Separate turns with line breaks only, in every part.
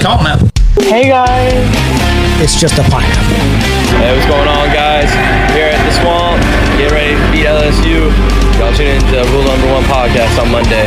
Come on.
Hey guys.
It's just a pineapple.
Hey, what's going on, guys? Here at the Swamp, get ready to beat LSU. Y'all tune in to Rule Number One podcast on Monday.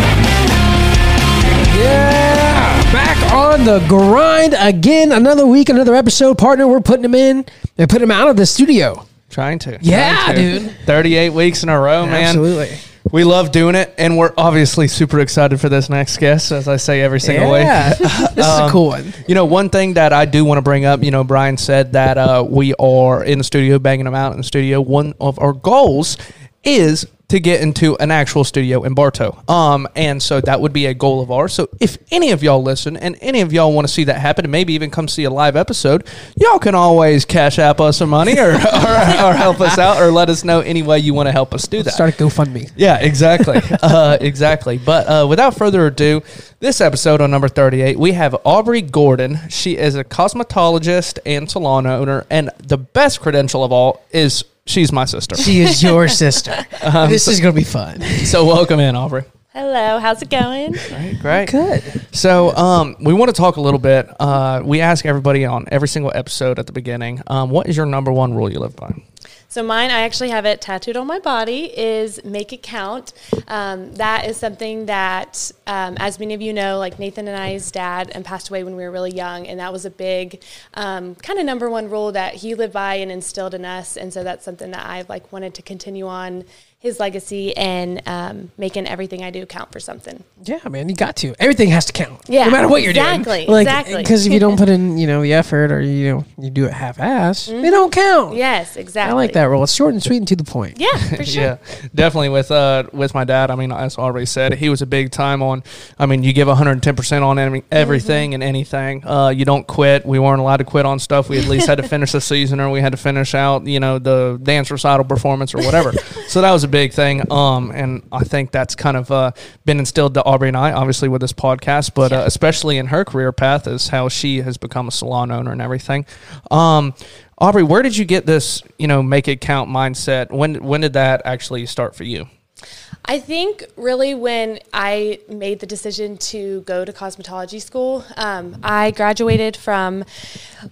Yeah, back on the grind again. Another week, another episode. Partner, we're putting them in. They're putting them out of the studio.
Trying to.
Yeah,
Trying to.
dude.
38 weeks in a row, man.
Absolutely.
We love doing it, and we're obviously super excited for this next guest, as I say every single
Yeah,
week.
this is a cool one.
You know, one thing that I do want to bring up, you know, Brian said that uh, we are in the studio, banging them out in the studio. One of our goals is to get into an actual studio in Bartow. Um, and so that would be a goal of ours. So if any of y'all listen and any of y'all want to see that happen and maybe even come see a live episode, y'all can always cash app us some money or, or, or help us out or let us know any way you want to help us do that.
Start a GoFundMe.
Yeah, exactly. uh, exactly. But uh, without further ado, this episode on number 38, we have Aubrey Gordon. She is a cosmetologist and salon owner. And the best credential of all is she's my sister.
She is your sister.
Um,
this is going to be fun.
so welcome in, Aubrey.
Hello, how's it going?
Great, great.
Good.
So, um, we want to talk a little bit. Uh, we ask everybody on every single episode at the beginning, um, what is your number one rule you live by?
So mine, I actually have it tattooed on my body. Is make it count. Um, that is something that, um, as many of you know, like Nathan and I's dad and passed away when we were really young, and that was a big um, kind of number one rule that he lived by and instilled in us. And so that's something that I've like wanted to continue on his legacy and um, making everything I do count for something.
Yeah, man, you got to. Everything has to count.
Yeah,
no matter what you're
exactly,
doing.
exactly.
Because if you don't put in, you know, the effort, or you know, you do it half-ass, it don't count.
Yes, exactly.
I like that rule. It's short and sweet and to the point.
Yeah, for sure.
Yeah, definitely with uh with my dad. I mean, as already said, he was a big time on. I mean, you give 110 percent on any, everything and anything. Uh, you don't quit. We weren't allowed to quit on stuff. We at least had to finish the season, or we had to finish out, you know, the dance recital performance or whatever. so that was a big thing. Um, and I think that's kind of uh, been instilled to Aubrey and I, obviously with this podcast, but uh, especially in her career path, is how she has become a salon owner and everything. Um, Aubrey, where did you get this, you know, make it count mindset? When when did that actually start for you?
I think really when I made the decision to go to cosmetology school, um, I graduated from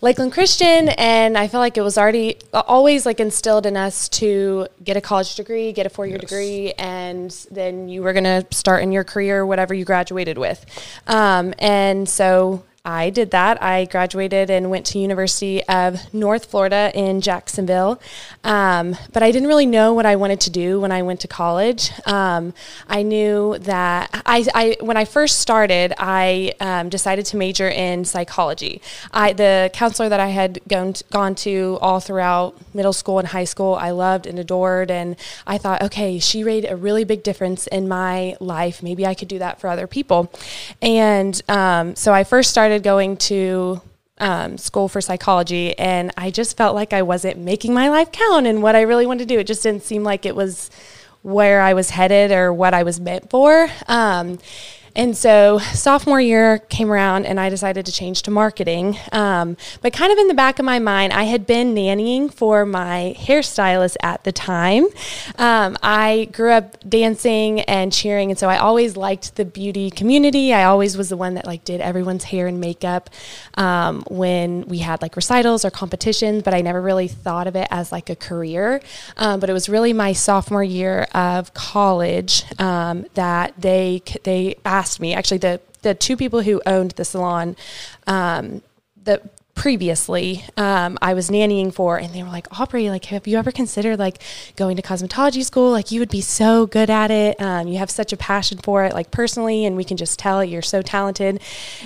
Lakeland Christian, and I felt like it was already always like instilled in us to get a college degree, get a four year degree, and then you were going to start in your career whatever you graduated with. Um, and so I did that. I graduated and went to University of North Florida in Jacksonville, um, but I didn't really know what I wanted to do when I went to college. Um, I knew that I, I, when I first started, I um, decided to major in psychology. I, the counselor that I had gone to, gone to all throughout middle school and high school, I loved and adored, and I thought, okay, she made a really big difference in my life. Maybe I could do that for other people, and um, so I first started going to um, school for psychology, and I just felt like I wasn't making my life count and what I really wanted to do. It just didn't seem like it was where I was headed or what I was meant for. Um, and so sophomore year came around and I decided to change to marketing. Um, but kind of in the back of my mind, I had been nannying for my hairstylist at the time. Um, I grew up dancing and cheering, and so I always liked the beauty community. I always was the one that like did everyone's hair and makeup um, when we had like recitals or competitions, but I never really thought of it as like a career. Um, but it was really my sophomore year of college um, that they they asked me actually the the two people who owned the salon um, the previously um, i was nannying for and they were like aubrey like have you ever considered like going to cosmetology school? Like you would be so good at it. Um, you have such a passion for it like personally and we can just tell you're so talented.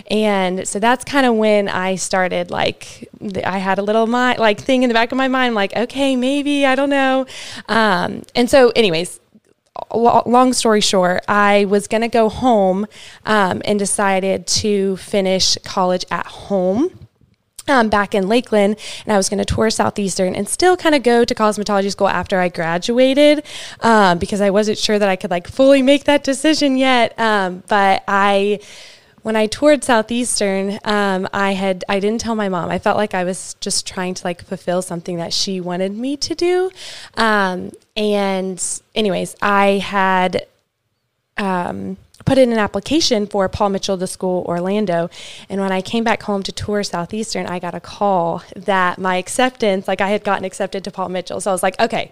And so that's kind of when i started like i had a little mind like thing in the back of my mind like okay maybe i don't know. Um, and so anyways long story short, I was going to go home um, and decided to finish college at home. Um, back in Lakeland, and I was going to tour Southeastern and still kind of go to cosmetology school after I graduated um, because I wasn't sure that I could like fully make that decision yet. Um, but I when I toured Southeastern, um, I had I didn't tell my mom. I felt like I was just trying to like fulfill something that she wanted me to do. Um, and anyways, I had um, put in an application for Paul Mitchell, the school Orlando. And when I came back home to tour Southeastern, I got a call that my acceptance, like I had gotten accepted to Paul Mitchell. So I was like, okay,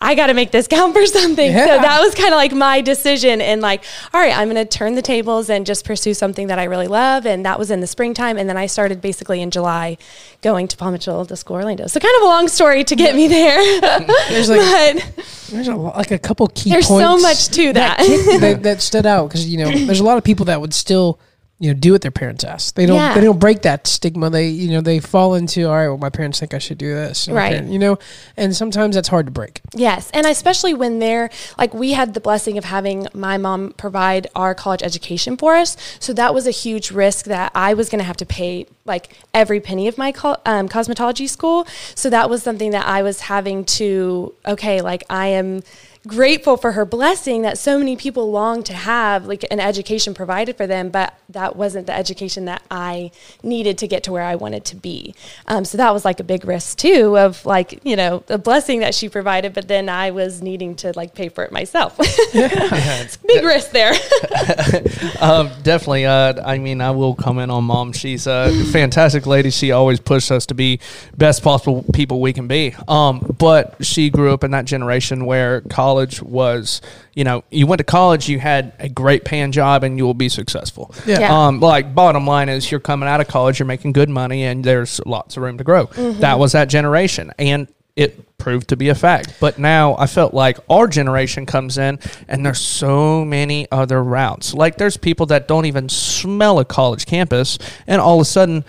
I got to make this count for something.
Yeah.
So that was kind of like my decision. And like, all right, I'm going to turn the tables and just pursue something that I really love. And that was in the springtime. And then I started basically in July going to Paul Mitchell, the school Orlando. So kind of a long story to get me there.
There's like
but
there's a, like a couple key
There's so much to that.
kick- that, that stood out because you know there's a lot of people that would still you know do what their parents ask. They don't
Yeah.
they don't break that stigma. They you know they fall into all right. Well, my parents think I should do this,
Right.
parent- you know, and sometimes that's hard to break.
Yes, and especially when they're like we had the blessing of having my mom provide our college education for us, so that was a huge risk that I was going to have to pay like every penny of my co- um, cosmetology school. So that was something that I was having to okay, like I am grateful for her blessing that so many people long to have like an education provided for them but that wasn't the education that i needed to get to where i wanted to be um, so that was like a big risk too of like you know the blessing that she provided but then i was needing to like pay for it myself big risk there
Um, definitely. Uh, I mean, I will comment on mom. She's a fantastic lady. She always pushed us to be best possible people we can be. Um, but she grew up in that generation where college was, you know, you went to college, you had a great paying job, and you will be successful.
Yeah.
Yeah.
Um, like bottom line is, you're coming out of college, you're making good money, and there's lots of room to grow. That was that generation, and it proved to be a fact. But now I felt like our generation comes in and there's so many other routes. Like there's people that don't even smell a college campus and all of a sudden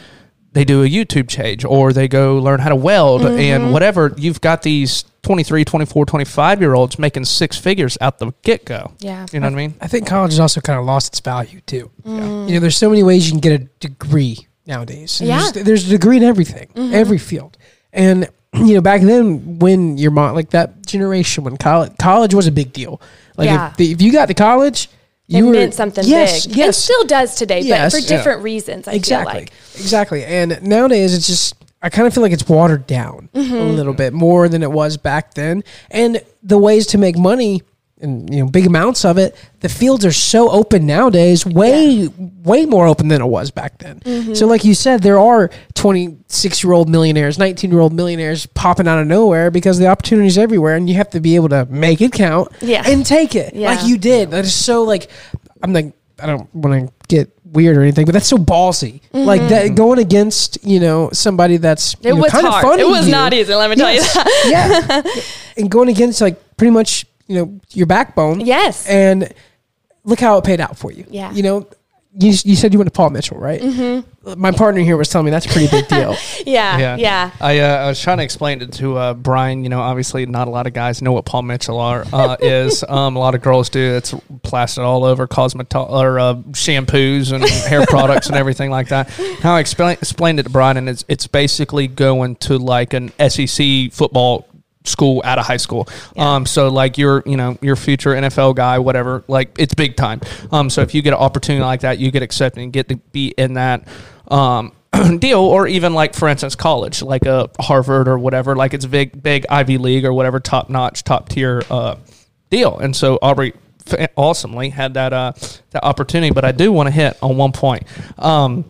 they do a YouTube page or they go learn how to weld and whatever. You've got these 23, 24, 25 year olds making six figures out the get go.
Yeah.
You know what I mean?
I think college has also kind of lost its value too. Mm. You know, there's so many ways you can get a degree nowadays. And
Yeah.
There's, there's a degree in everything, mm-hmm. every field. And you know, back then when your mom, like that generation, when college college was a big deal. Like
Yeah.
if, the, if you got to college,
it
you were
meant something
yes,
big
Yes,
and still does today
Yes.
but for
Yeah.
different reasons i
exactly,
feel like
exactly. And nowadays, it's just I kind of feel like it's watered down
Mm-hmm.
a little bit more than it was back then. And the ways to make money and you know big amounts of it, the fields are so open nowadays, way way more open than it was back then.
Mm-hmm.
So, like you said, there are twenty six year old millionaires, nineteen year old millionaires popping out of nowhere because the opportunity's everywhere, and you have to be able to make it count
Yeah.
and take it
Yeah.
like you did. That is so like I'm like I don't want to get weird or anything, but that's so ballsy. Like that going against you know somebody that's
Mm-hmm. it
you know,
was
kind of
hard it was
you.
not easy let me tell you
Yes.
that
yeah, and going against like pretty much you know your backbone.
Yes.
and look how it paid out for you.
Yeah.
you know. You, you said you went to Paul Mitchell, right? Mm-hmm. My partner here was telling me that's a pretty big deal.
yeah yeah,
I, uh, I was trying to explain it to uh, Brian. You know, obviously, not a lot of guys know what Paul Mitchell are uh, is. Um, a lot of girls do. It's plastered all over cosmeto- or uh, shampoos and hair products and everything like that. How I explain, explained it to Brian, and it's it's basically going to like an SEC football school out of high school. Um, so like you're, you know, your future NFL guy, whatever, like it's big time. Um, so if you get an opportunity like that, you get accepted and get to be in that, um, deal or even like for instance college like a harvard or whatever like it's big big ivy league or whatever top notch top tier uh, deal and so aubrey awesomely had that uh that opportunity but i do want to hit on one point um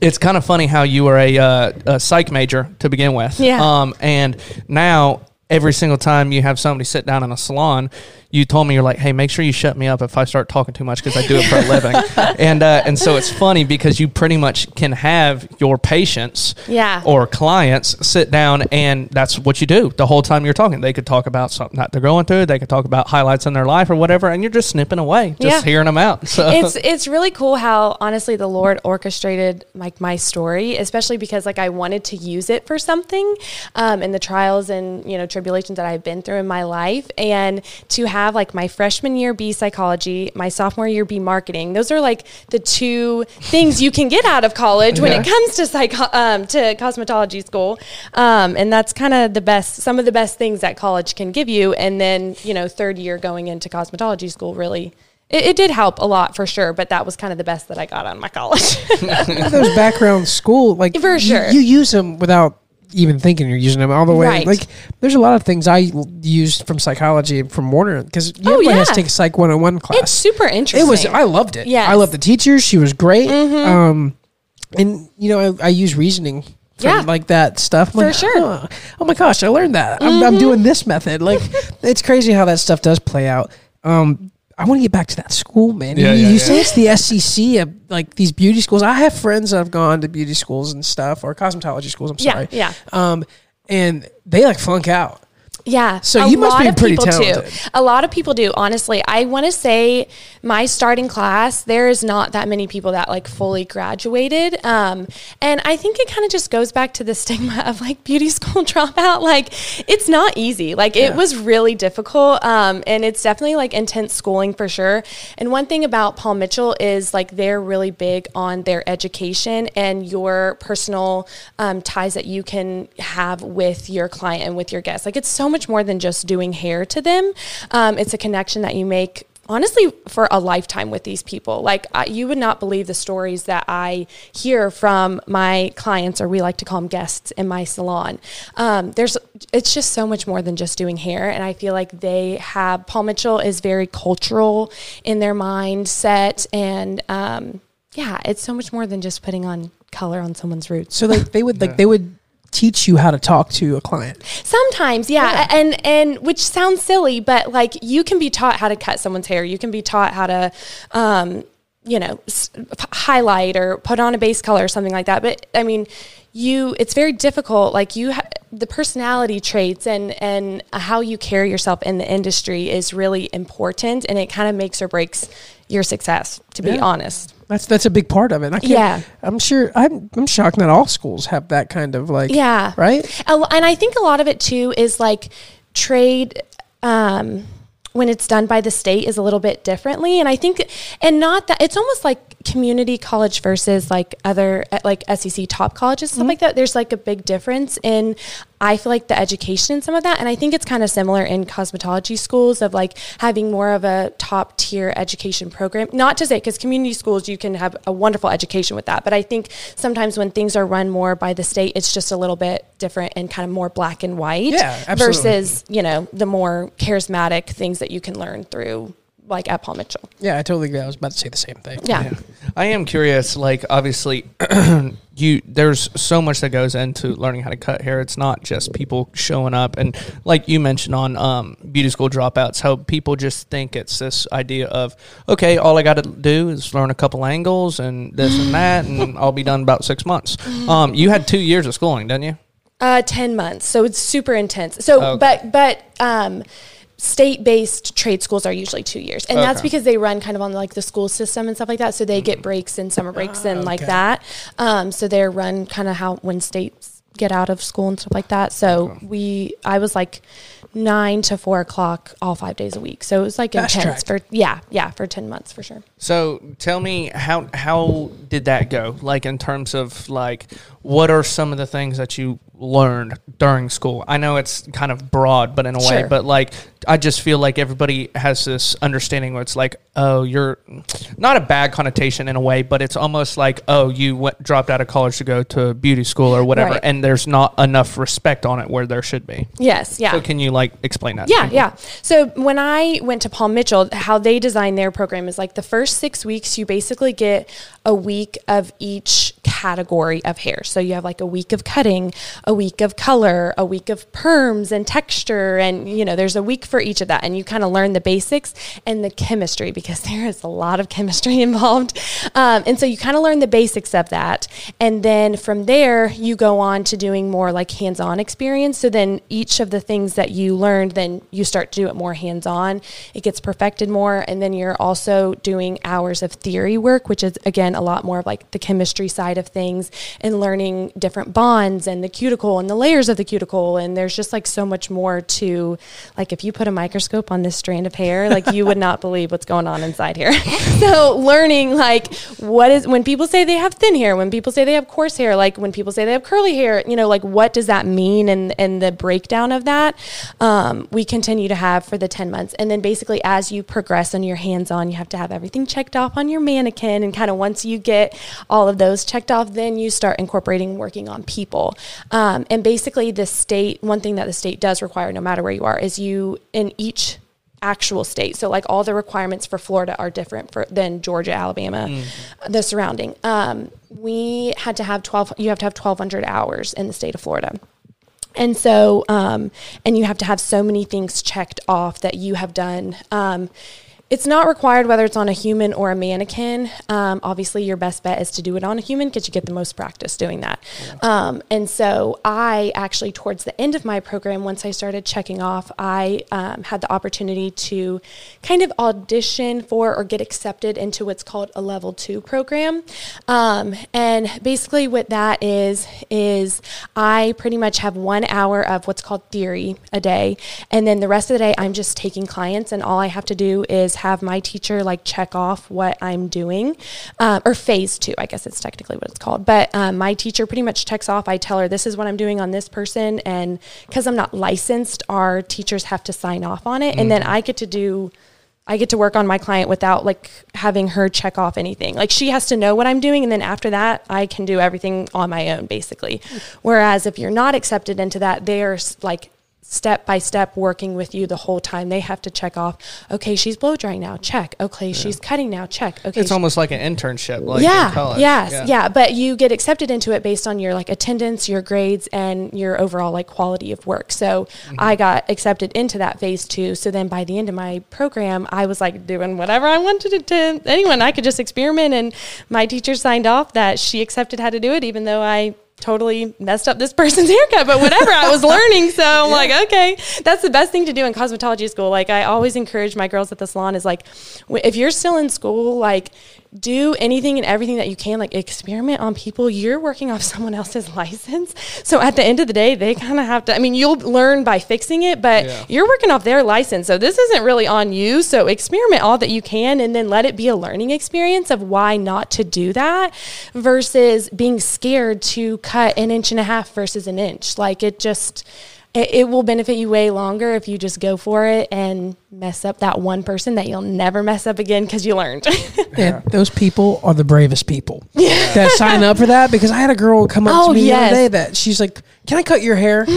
it's kind of funny how you were a, uh, a psych major to begin with.
Yeah.
Um, and now every single time you have somebody sit down in a salon, you told me you're like, hey, make sure you shut me up if I start talking too much because I do it for a living. And uh, and so it's funny because you pretty much can have your patients
Yeah.
or clients sit down and that's what you do the whole time you're talking. They could talk about something that they're going through. They could talk about highlights in their life or whatever, and you're just snipping away, just
Yeah.
hearing them out. So
it's it's really cool how honestly the Lord orchestrated like my story, especially because like I wanted to use it for something, um, and the trials and you know tribulations that I've been through in my life, and to have like my freshman year B psychology, my sophomore year B marketing. Those are like the two things you can get out of college when it comes to psycho um, to cosmetology school, um, and that's kind of the best some of the best things that college can give you. And then you know third year going into cosmetology school really it, it did help a lot for sure, but that was kind of the best that I got on my college.
those background school, like
For
you-
sure.
you, use them without even thinking you're using them all the way.
Right.
Like, there's a lot of things I used from psychology from Warner because
Oh,
everybody has to take a Psych 101 class.
It's super interesting.
It was. I loved it.
Mm-hmm.
I loved the teacher. She was great. Um, and you know, I, I use reasoning.
Yeah.
like that stuff. I'm
For
like,
sure.
"Huh. Oh my gosh, I learned that. I'm, I'm doing this method. Like, it's crazy how that stuff does play out. Um, I want to get back to that school, man.
Yeah,
you
yeah,
you
yeah.
say it's the SEC, of, like these beauty schools. I have friends that have gone to beauty schools and stuff, or cosmetology schools. I'm
Yeah,
sorry.
yeah.
Um, and they like flunk out.
Yeah.
So you must
lot
be
of
pretty
people
talented.
Do. A lot of people do. Honestly, I want to say my starting class, there is not that many people that like fully graduated. Um, and I think it kind of just goes back to the stigma of like beauty school dropout. Like it's not easy. Like it was really difficult. Um, and it's definitely like intense schooling for sure. And one thing about Paul Mitchell is like they're really big on their education and your personal um, ties that you can have with your client and with your guests. Like it's so much more than just doing hair to them. Um, it's a connection that you make honestly for a lifetime with these people. Like I, you would not believe the stories that i hear from my clients or we like to call them guests in my salon. Um, there's it's just so much more than just doing hair and i feel like they have paul mitchell is very cultural in their mindset and um, yeah it's so much more than just putting on color on someone's roots.
So like they would like they would teach you how to talk to a client.
Sometimes, yeah. and and which sounds silly, but like you can be taught how to cut someone's hair. You can be taught how to, um, you know, highlight or put on a base color or something like that. But I mean, you it's very difficult. Like you, ha- the personality traits and and how you carry yourself in the industry is really important, and it kind of makes or breaks your success. To be
Yeah.
honest,
That's that's a big part of it. I can't,
Yeah.
I'm sure. I'm I'm shocked that all schools have that kind of like.
Yeah.
Right.
And I think a lot of it too is like trade um, when it's done by the state is a little bit differently. And I think, and not that it's almost like community college versus like other uh, like SEC top colleges, stuff like that. There's like a big difference in, I feel like the education in some of that. And I think it's kind of similar in cosmetology schools of like having more of a top tier education program. Not to say, because community schools, you can have a wonderful education with that. But I think sometimes when things are run more by the state, it's just a little bit different and kind of more black and white
Yeah,
versus, you know, the more charismatic things that you can learn through like at Paul Mitchell.
Yeah, I totally agree. I was about to say the same thing.
Yeah.
I am curious. Like, obviously, you there's so much that goes into learning how to cut hair. It's not just people showing up and, like you mentioned on um, beauty school dropouts, how people just think it's this idea of okay, all I got to do is learn a couple angles and this and that, and I'll be done about six months. Um, you had two years of schooling, didn't you?
Uh, 10 months. So it's super intense. So,
Okay.
but, but, um, state based trade schools are usually two years. And that's because they run kind of on like the school system and stuff like that. So they get breaks and summer breaks and like
okay.
that. Um, so they're run kind of how when states get out of school and stuff like that. So we, I was like nine to four o'clock all five days a week. So it was like
Fast
intense
track.
for, yeah, yeah, for 10 months for sure.
So tell me how how did that go? Like in terms of like what are some of the things that you learned during school? I know it's kind of broad, but in a way,
Sure.
but like I just feel like everybody has this understanding where it's like, oh, you're not a bad connotation in a way, but it's almost like, oh, you went dropped out of college to go to beauty school or whatever,
Right.
and there's not enough respect on it where there should be.
Yes. Yeah.
So can you like explain that? to
Yeah,
people?
yeah. So when I went to Paul Mitchell, how they design their program is like the first six weeks, you basically get a week of each category of hair. So you have like a week of cutting, a week of color, a week of perms and texture. And, you know, there's a week for each of that. And you kind of learn the basics and the chemistry because there is a lot of chemistry involved. Um, and so you kind of learn the basics of that. And then from there, you go on to doing more like hands on experience. So then each of the things that you learned, then you start to do it more hands on. It gets perfected more. And then you're also doing hours of theory work, which is again a lot more of like the chemistry side of things and learning different bonds and the cuticle and the layers of the cuticle. And there's just like so much more to like if you put a microscope on this strand of hair, like you would not believe what's going on inside here. so learning like what is when people say they have thin hair, when people say they have coarse hair, like when people say they have curly hair, you know, like what does that mean and and the breakdown of that um, we continue to have for the 10 months. And then basically as you progress and your hands on, you have to have everything checked off on your mannequin and kind of once you get all of those checked off, then you start incorporating working on people. Um, Um, and basically, the state, one thing that the state does require, no matter where you are, is you in each actual state. So, like all the requirements for Florida are different for, than Georgia, Alabama, the surrounding. Um, we had to have 12, you have to have 1,200 hours in the state of Florida. And so, um, and you have to have so many things checked off that you have done. Um, it's not required whether it's on a human or a mannequin. Um, obviously, your best bet is to do it on a human because you get the most practice doing that. Um, and so, I actually, towards the end of my program, once I started checking off, I um, had the opportunity to kind of audition for or get accepted into what's called a level two program. Um, and basically, what that is, is I pretty much have one hour of what's called theory a day. And then the rest of the day, I'm just taking clients, and all I have to do is have my teacher like check off what I'm doing, um, or phase two, I guess it's technically what it's called. But um, my teacher pretty much checks off. I tell her this is what I'm doing on this person, and because I'm not licensed, our teachers have to sign off on it, and then I get to do. I get to work on my client without like having her check off anything. Like she has to know what I'm doing, and then after that, I can do everything on my own, basically. Whereas if you're not accepted into that, they're like step by step working with you the whole time. They have to check off. Okay, she's blow drying now. Check. Okay, she's cutting now. Check. Okay,
It's almost like an internship. Like in
yeah,
college.
yes, yeah. But you get accepted into it based on your like attendance, your grades, and your overall like quality of work. So mm-hmm. I got accepted into that phase two. So then by the end of my program, I was like doing whatever I wanted to, to anyone. I could just experiment, and my teacher signed off that she accepted how to do it, even though I totally messed up this person's haircut, but whatever, I was learning. So I'm like, okay, that's the best thing to do in cosmetology school. Like I always encourage my girls at the salon is like, if you're still in school, like do anything and everything that you can, like experiment on people. You're working off someone else's license. So at the end of the day, they kind of have to, I mean, you'll learn by fixing it, but
Yeah.
you're working off their license. So this isn't really on you. So experiment all that you can and then let it be a learning experience of why not to do that versus being scared to cut an inch and a half versus an inch. Like it just, it, it will benefit you way longer if you just go for it and mess up that one person that you'll never mess up again because you learned.
And those people are the bravest people that sign up for that because I had a girl come up
Oh,
to me
yes.
the other day that she's like, Can I cut your hair?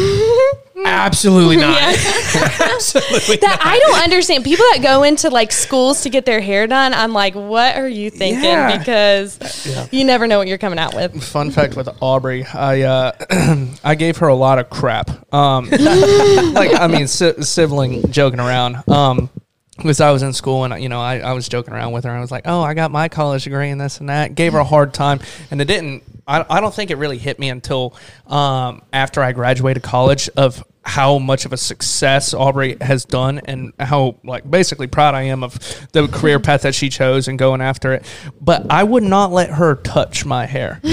Absolutely not. Absolutely
that I don't understand. People that go into like schools to get their hair done, I'm like, what are you thinking?
Yeah.
Because you never know what you're coming out with.
Fun fact with Aubrey, I uh, I gave her a lot of crap. Um, like I mean, si- sibling joking around. Um, because I was in school and you know I, I was joking around with her. I was like, "Oh, I got my college degree and this and that." Gave her a hard time, and it didn't. I, I don't think it really hit me until um, after I graduated college of how much of a success Aubrey has done and how like basically proud I am of the career path that she chose and going after it. But I would not let her touch my hair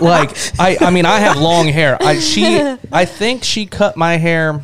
like I, I mean I have long hair. I she I think she cut my hair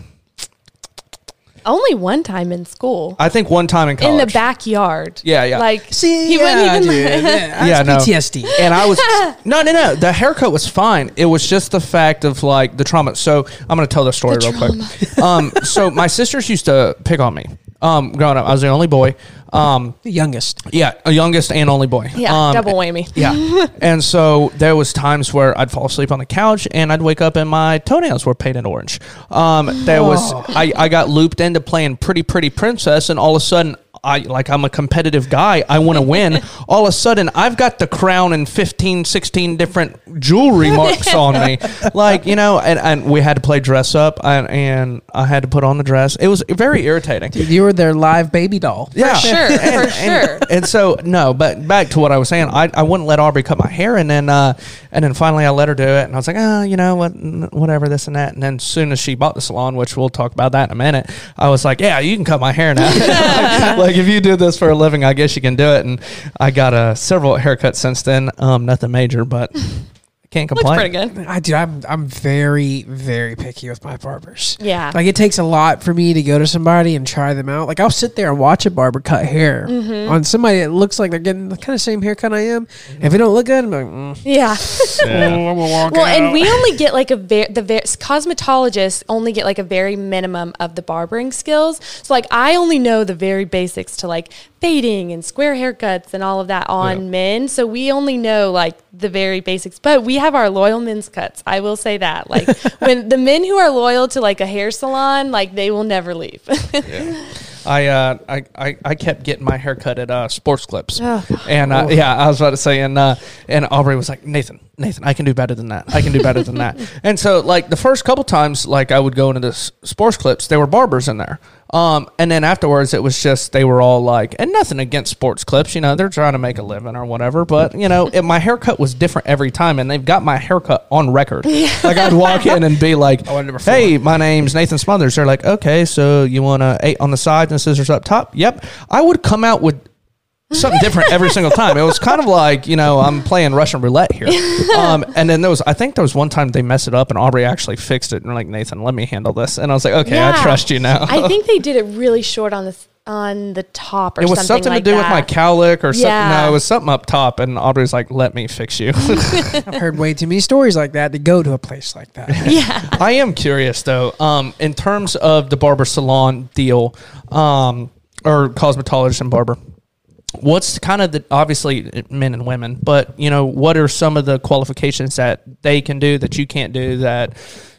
Only one time in school,
I think one time in college.
in the backyard.
Yeah, yeah.
Like
See,
he
yeah,
wouldn't even.
dude. Yeah,
Yeah, no.
that's PTSD.
And I was no, no, no. The haircut was fine. It was just the fact of like the trauma. So I'm gonna tell the story
The
real quick. Um, so my sisters used to pick on me. Um, growing up, I was the only boy. Um,
The youngest.
yeah, a youngest and only boy.
Yeah,
Um,
double whammy.
Yeah. and so there was times where I'd fall asleep on the couch and I'd wake up and my toenails were painted orange. Um, there was I, I got looped into playing pretty pretty princess and all of a sudden I like I'm a competitive guy. I want to win. all of a sudden I've got the crown and 15 16 different jewelry marks on me. Like, you know, and, and we had to play dress up and, and I had to put on the dress. It was very irritating.
You were their live baby doll.
Yeah,
sure,
and,
for sure.
And so no, but back to what I was saying, I, I wouldn't let Aubrey cut my hair, and then uh, and then finally I let her do it, and I was like, oh, you know what, whatever, this and that. And then as soon as she bought the salon, which we'll talk about that in a minute, I was like, yeah, you can cut my hair now. like, like, if you do this for a living, I guess you can do it. And I got uh, several haircuts since then, um, nothing major, but I can't complain.
Looks
complain.
pretty good.
I do. I'm I'm very very picky with my barbers.
Yeah.
Like it takes a lot for me to go to somebody and try them out. Like I'll sit there and watch a barber cut hair
Mm-hmm.
on somebody that looks like they're getting the kind of same haircut I am. If it don't look good, I'm like, mm,
Yeah.
oh, I'm
Well,
out.
and we only get like a very the ver- cosmetologists only get like a very minimum of the barbering skills. So like I only know the very basics to like fading and square haircuts and all of that on
Yeah.
men. So we only know like the very basics, but we have our loyal men's cuts. I will say that. Like when the men who are loyal to like a hair salon, like they will never leave.
I, uh, I, I, I kept getting my hair cut at uh, Sports Clips,
Oh.
and uh, yeah, I was about to say, and uh, and Aubrey was like, Nathan, Nathan, I can do better than that. I can do better than that. And so, like the first couple times, like I would go into this Sports Clips, there were barbers in there, um, and then afterwards, it was just they were all like, and nothing against Sports Clips, you know, they're trying to make a living or whatever, but you know, it, my haircut was different every time, and they've got my haircut on record. Like I'd walk in and be like,
want number four.
hey, my name's Nathan Smothers. They're like, okay, so you want a eight on the sides and scissors up top? Yep. I would come out with something different every single time. It was kind of like, you know, I'm playing Russian roulette here. Um, and then there was, I think there was one time they messed it up and Aubrey actually fixed it. And they're like, Nathan, let me handle this. And I was like, okay, I trust you now.
I think they did it really short on the on the top or
it was
something,
something,
like
to do with
that.
my cowlick or something.
Yeah.
No, it was something up top. And Aubrey's like, let me fix you.
I've heard way too many stories like that to go to a place like that.
yeah.
I am curious though, um, in terms of the barber salon deal, um, or cosmetologist and barber. What's kind of the obviously men and women, but you know what are some of the qualifications that they can do that you can't do that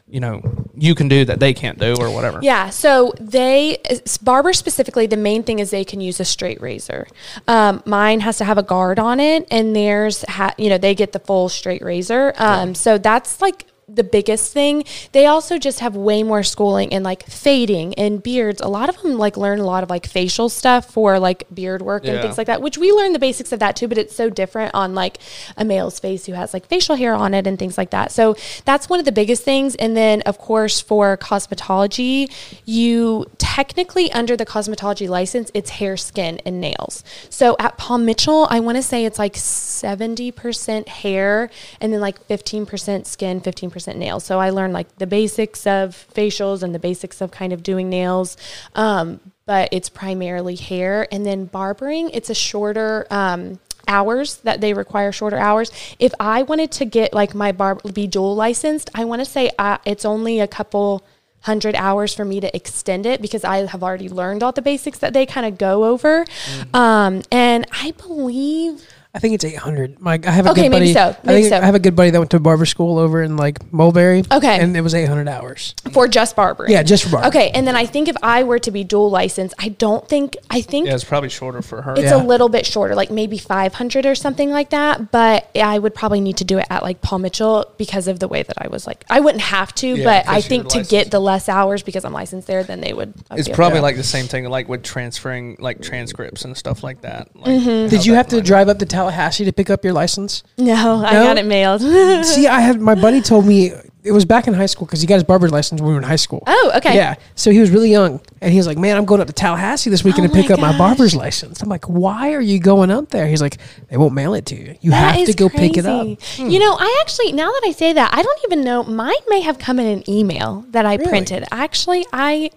you know you can do that they can't do or whatever.
Yeah, so they barber specifically. The main thing is they can use a straight razor. Um, mine has to have a guard on it, and theirs, ha- you know, they get the full straight razor. Um, So that's like the biggest thing. They also just have way more schooling in like fading and beards. A lot of them like learn a lot of like facial stuff for like beard work and things like that, which we learn the basics of that too. But it's so different on like a male's face who has like facial hair on it and things like that. So that's one of the biggest things. And then of course for cosmetology, you technically under the cosmetology license, it's hair, skin, and nails. So at Paul Mitchell, I want to say it's like seventy percent hair and then like fifteen percent skin, fifteen percent nails. So I learned like the basics of facials and the basics of kind of doing nails. Um, but it's primarily hair and then barbering. It's a shorter. Um, hours that they require shorter hours if i wanted to get like my barb be dual licensed i want to say uh, it's only a couple hundred hours for me to extend it because i have already learned all the basics that they kind of go over. Um, and i believe
I think it's 800. My, I have a
Okay,
good buddy.
maybe so,
I
maybe
think
so.
I have a good buddy that went to barber school over in like Mulberry.
Okay.
And it was 800 hours.
for just barbering
Yeah, just for barber.
okay and then i think if i were to be dual licensed i don't think i think
Yeah, it's probably shorter for her.
It's
Yeah.
a little bit shorter, like maybe 500 or something like that. But I would probably need to do it at like Paul Mitchell because of the way that I was like, I wouldn't have to,
Yeah,
but I think to get the less hours because I'm licensed there, then they would. I'd
It's probably like the same thing, like with transferring like transcripts and stuff like that. Like
Mm-hmm.
Did
how
you
that
have to drive up to Tallahassee to pick up your license?
no, I
No?
got it mailed.
See, I had my buddy told me it was back in high school because he got his barber license when we were in high school.
oh, okay.
Yeah. So he was really young and he was like, Man, I'm going up to Tallahassee this weekend
Oh
to pick
my
up my barber's license. I'm like, Why are you going up there? He's like, They won't mail it to you. You
That
have to go pick it up.
crazy. Hmm. You know, I actually now that I say that, I don't even know. Mine may have come in an email that I
Really?
printed. Actually, I.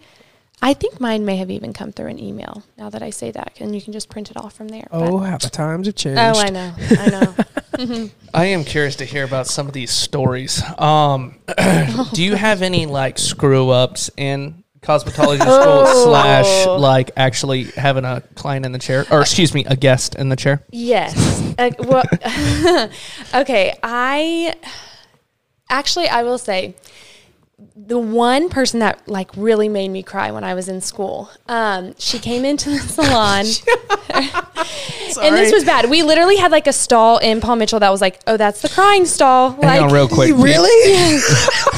I think mine may have even come through an email now that I say that, and you can just print it off from there. but-
Oh, how the times have changed.
oh, I know, I know.
I am curious to hear about some of these stories. Um, do you have any like screw ups in cosmetology school
Oh.
slash like actually having a client in the chair or excuse me a guest in the chair?
Yes. Uh, well, okay. I actually, I will say, the one person that like really made me cry when I was in school, um, she came into the salon. and this was bad. We literally had like a stall in Paul Mitchell that was like, oh, that's the crying stall.
Hang
like,
on real quick. Do you-
Really?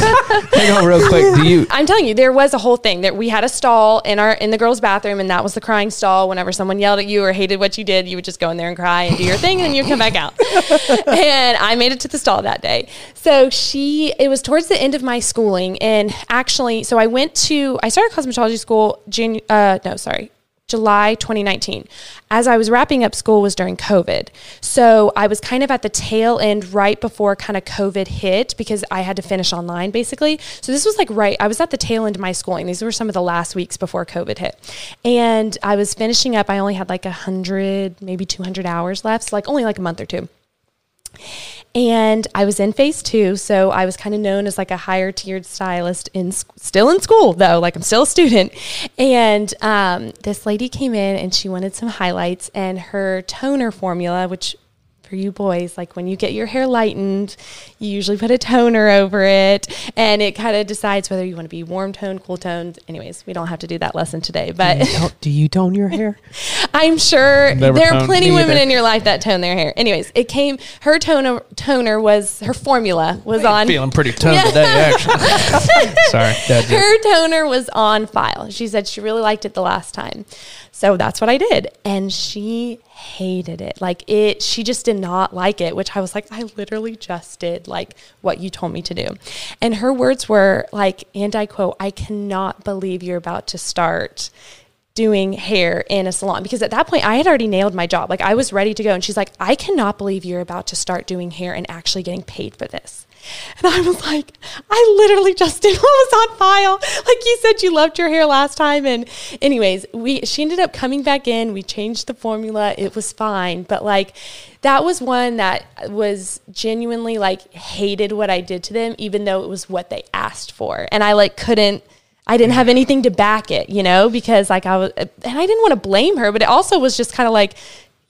hang on real quick. Do you
I'm telling you, there was a whole thing that we had a stall in our in the girls' bathroom, and that was the crying stall. Whenever someone yelled at you or hated what you did, you would just go in there and cry and do your thing, and then you'd come back out. and I made it to the stall that day. So she, it was towards the end of my schooling, and actually, so I went to I started cosmetology school. Janu- uh, no, sorry. July 2019. As I was wrapping up school was during COVID. So I was kind of at the tail end right before kind of COVID hit because I had to finish online basically. So this was like right, I was at the tail end of my schooling. These were some of the last weeks before COVID hit. And I was finishing up. I only had like a hundred, maybe 200 hours left. So like only like a month or two. And I was in phase two, so I was kind of known as like a higher tiered stylist in still in school though, like I'm still a student. And um, this lady came in and she wanted some highlights, and her toner formula, which for you boys, like when you get your hair lightened, you usually put a toner over it and it kind of decides whether you want to be warm toned, cool toned. Anyways, we don't have to do that lesson today, but
do you tone your hair?
I'm sure
Never
there are plenty
me
women
either.
in your life that tone their hair. Anyways, it came, her toner, toner was, her formula was on.
Feeling pretty toned today, actually. Sorry, dad
her toner was on file. She said she really liked it the last time. So that's what I did. And she hated it. Like it, she just did not like it, which I was like, I literally just did like what you told me to do. And her words were like, and I quote, I cannot believe you're about to start doing hair in a salon because at that point I had already nailed my job. Like I was ready to go. And she's like, I cannot believe you're about to start doing hair and actually getting paid for this. And I was like, I literally just did what was on file. Like you said, you loved your hair last time. And anyways, we she ended up coming back in. We changed the formula. It was fine. But like that was one that was genuinely like hated what I did to them, even though it was what they asked for. And I like couldn't I didn't have anything to back it, you know, because like I was, and I didn't want to blame her, but it also was just kind of like,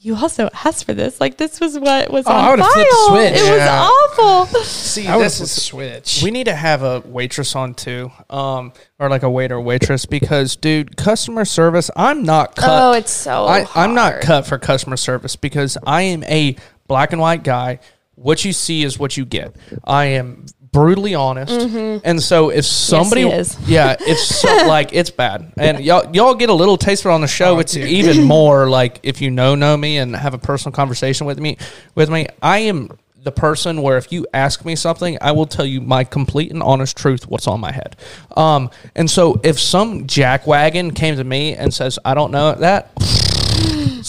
you also asked for this. Like this was what was
Oh, I
on
would've
file.
flipped the switch.
It
Yeah.
was awful.
See,
I would
this is
the switch.
We need to have a waitress on too, um, or like a waiter waitress because, dude, customer service. I'm not cut.
Oh, it's so
I, I'm not cut for customer service because I am a black and white guy. What you see is what you get. I am brutally honest, and so if somebody,
Mm-hmm. is.
yeah, it's so, like it's bad, and y'all y'all get a little taste of it on the show.
Oh,
it's
dude.
even more like if you know know me and have a personal conversation with me with me. I am the person where if you ask me something, I will tell you my complete and honest truth, what's on my head. Um, and so if some jackwagon came to me and says, I don't know that,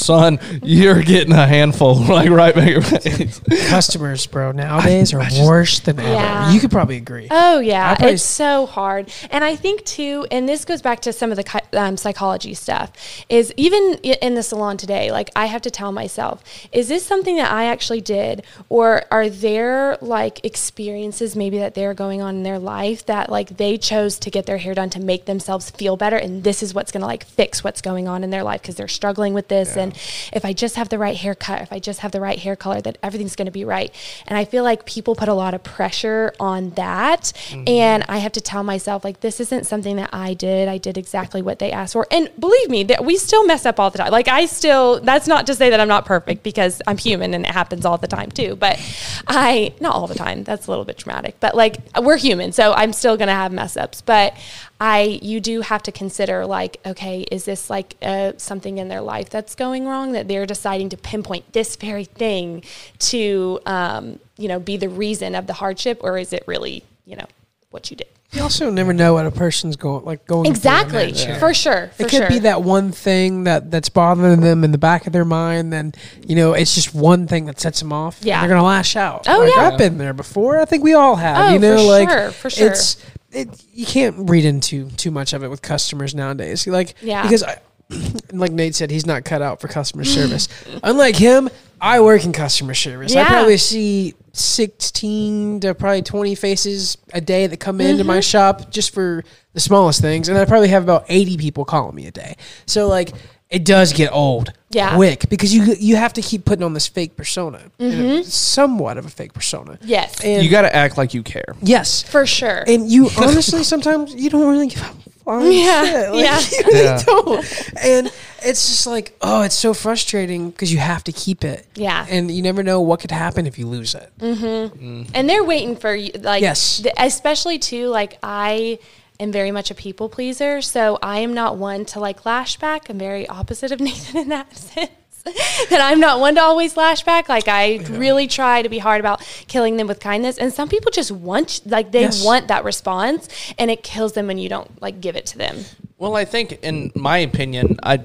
son, you're getting a handful, like right back your face.
Customers, bro, nowadays are worse than ever.
Yeah.
You could probably agree.
Oh yeah,
probably-
it's so hard, and I think too, and this goes back to some of the um, psychology stuff. Is even in the salon today, like I have to tell myself, is this something that I actually did, or are there like experiences maybe that they're going on in their life that like they chose to get their hair done to make themselves feel better, and this is what's going to like fix what's going on in their life because they're struggling with this, and if I just have the right haircut, if I just have the right hair color, that everything's going to be right. And I feel like people put a lot of pressure on that. Mm-hmm. And I have to tell myself, like, this isn't something that I did. I did exactly what they asked for. And believe me, that we still mess up all the time. Like, I still, that's not to say that I'm not perfect because I'm human and it happens all the time too. But I, not all the time, that's a little bit dramatic, but like, we're human. So I'm still going to have mess ups. But I, you do have to consider, like, okay, is this like uh, something in their life that's going wrong that they're deciding to pinpoint this very thing to, um, you know, be the reason of the hardship, or is it really, you know, what you did?
You also never know what a person's going like going through
Exactly,
that
for sure. For
it could
sure.
be that one thing that that's bothering them in the back of their mind. Then you know it's just one thing that sets them off. and
Yeah.
they're gonna lash out.
Oh,
Like,
yeah.
I've been there before. I think we all have.
Oh,
you know,
for
like
sure, for sure.
it's it. You can't read into too much of it with customers nowadays. Like
Yeah.
because I, like Nate said, he's not cut out for customer service. Unlike him, I work in customer service. I probably see sixteen to probably twenty faces a day that come into
Mm-hmm.
my shop just for the smallest things, and I probably have about eighty people calling me a day. So like. It does get old
Yeah.
quick because you you have to keep putting on this fake persona, you know, somewhat of a fake persona.
Mm-hmm. Yes,
And
You got to act like you care.
yes,
for sure.
and you honestly sometimes you don't really give a flying
Yeah,
shit. Like,
yeah.
you really
Yeah.
don't. And it's just like, oh, it's so frustrating because you have to keep it.
Yeah.
And you never know what could happen if you lose it.
and they're waiting for you like
Yes.
th- especially too like i am very much a people pleaser so i am not one to like lash back. I'm very opposite of nathan in that sense that i'm not one to always lash back. Like i really try to be hard about killing them with kindness and some people just want like they
Yes.
want that response and it kills them when you don't like give it to them.
Well, I think, in my opinion, I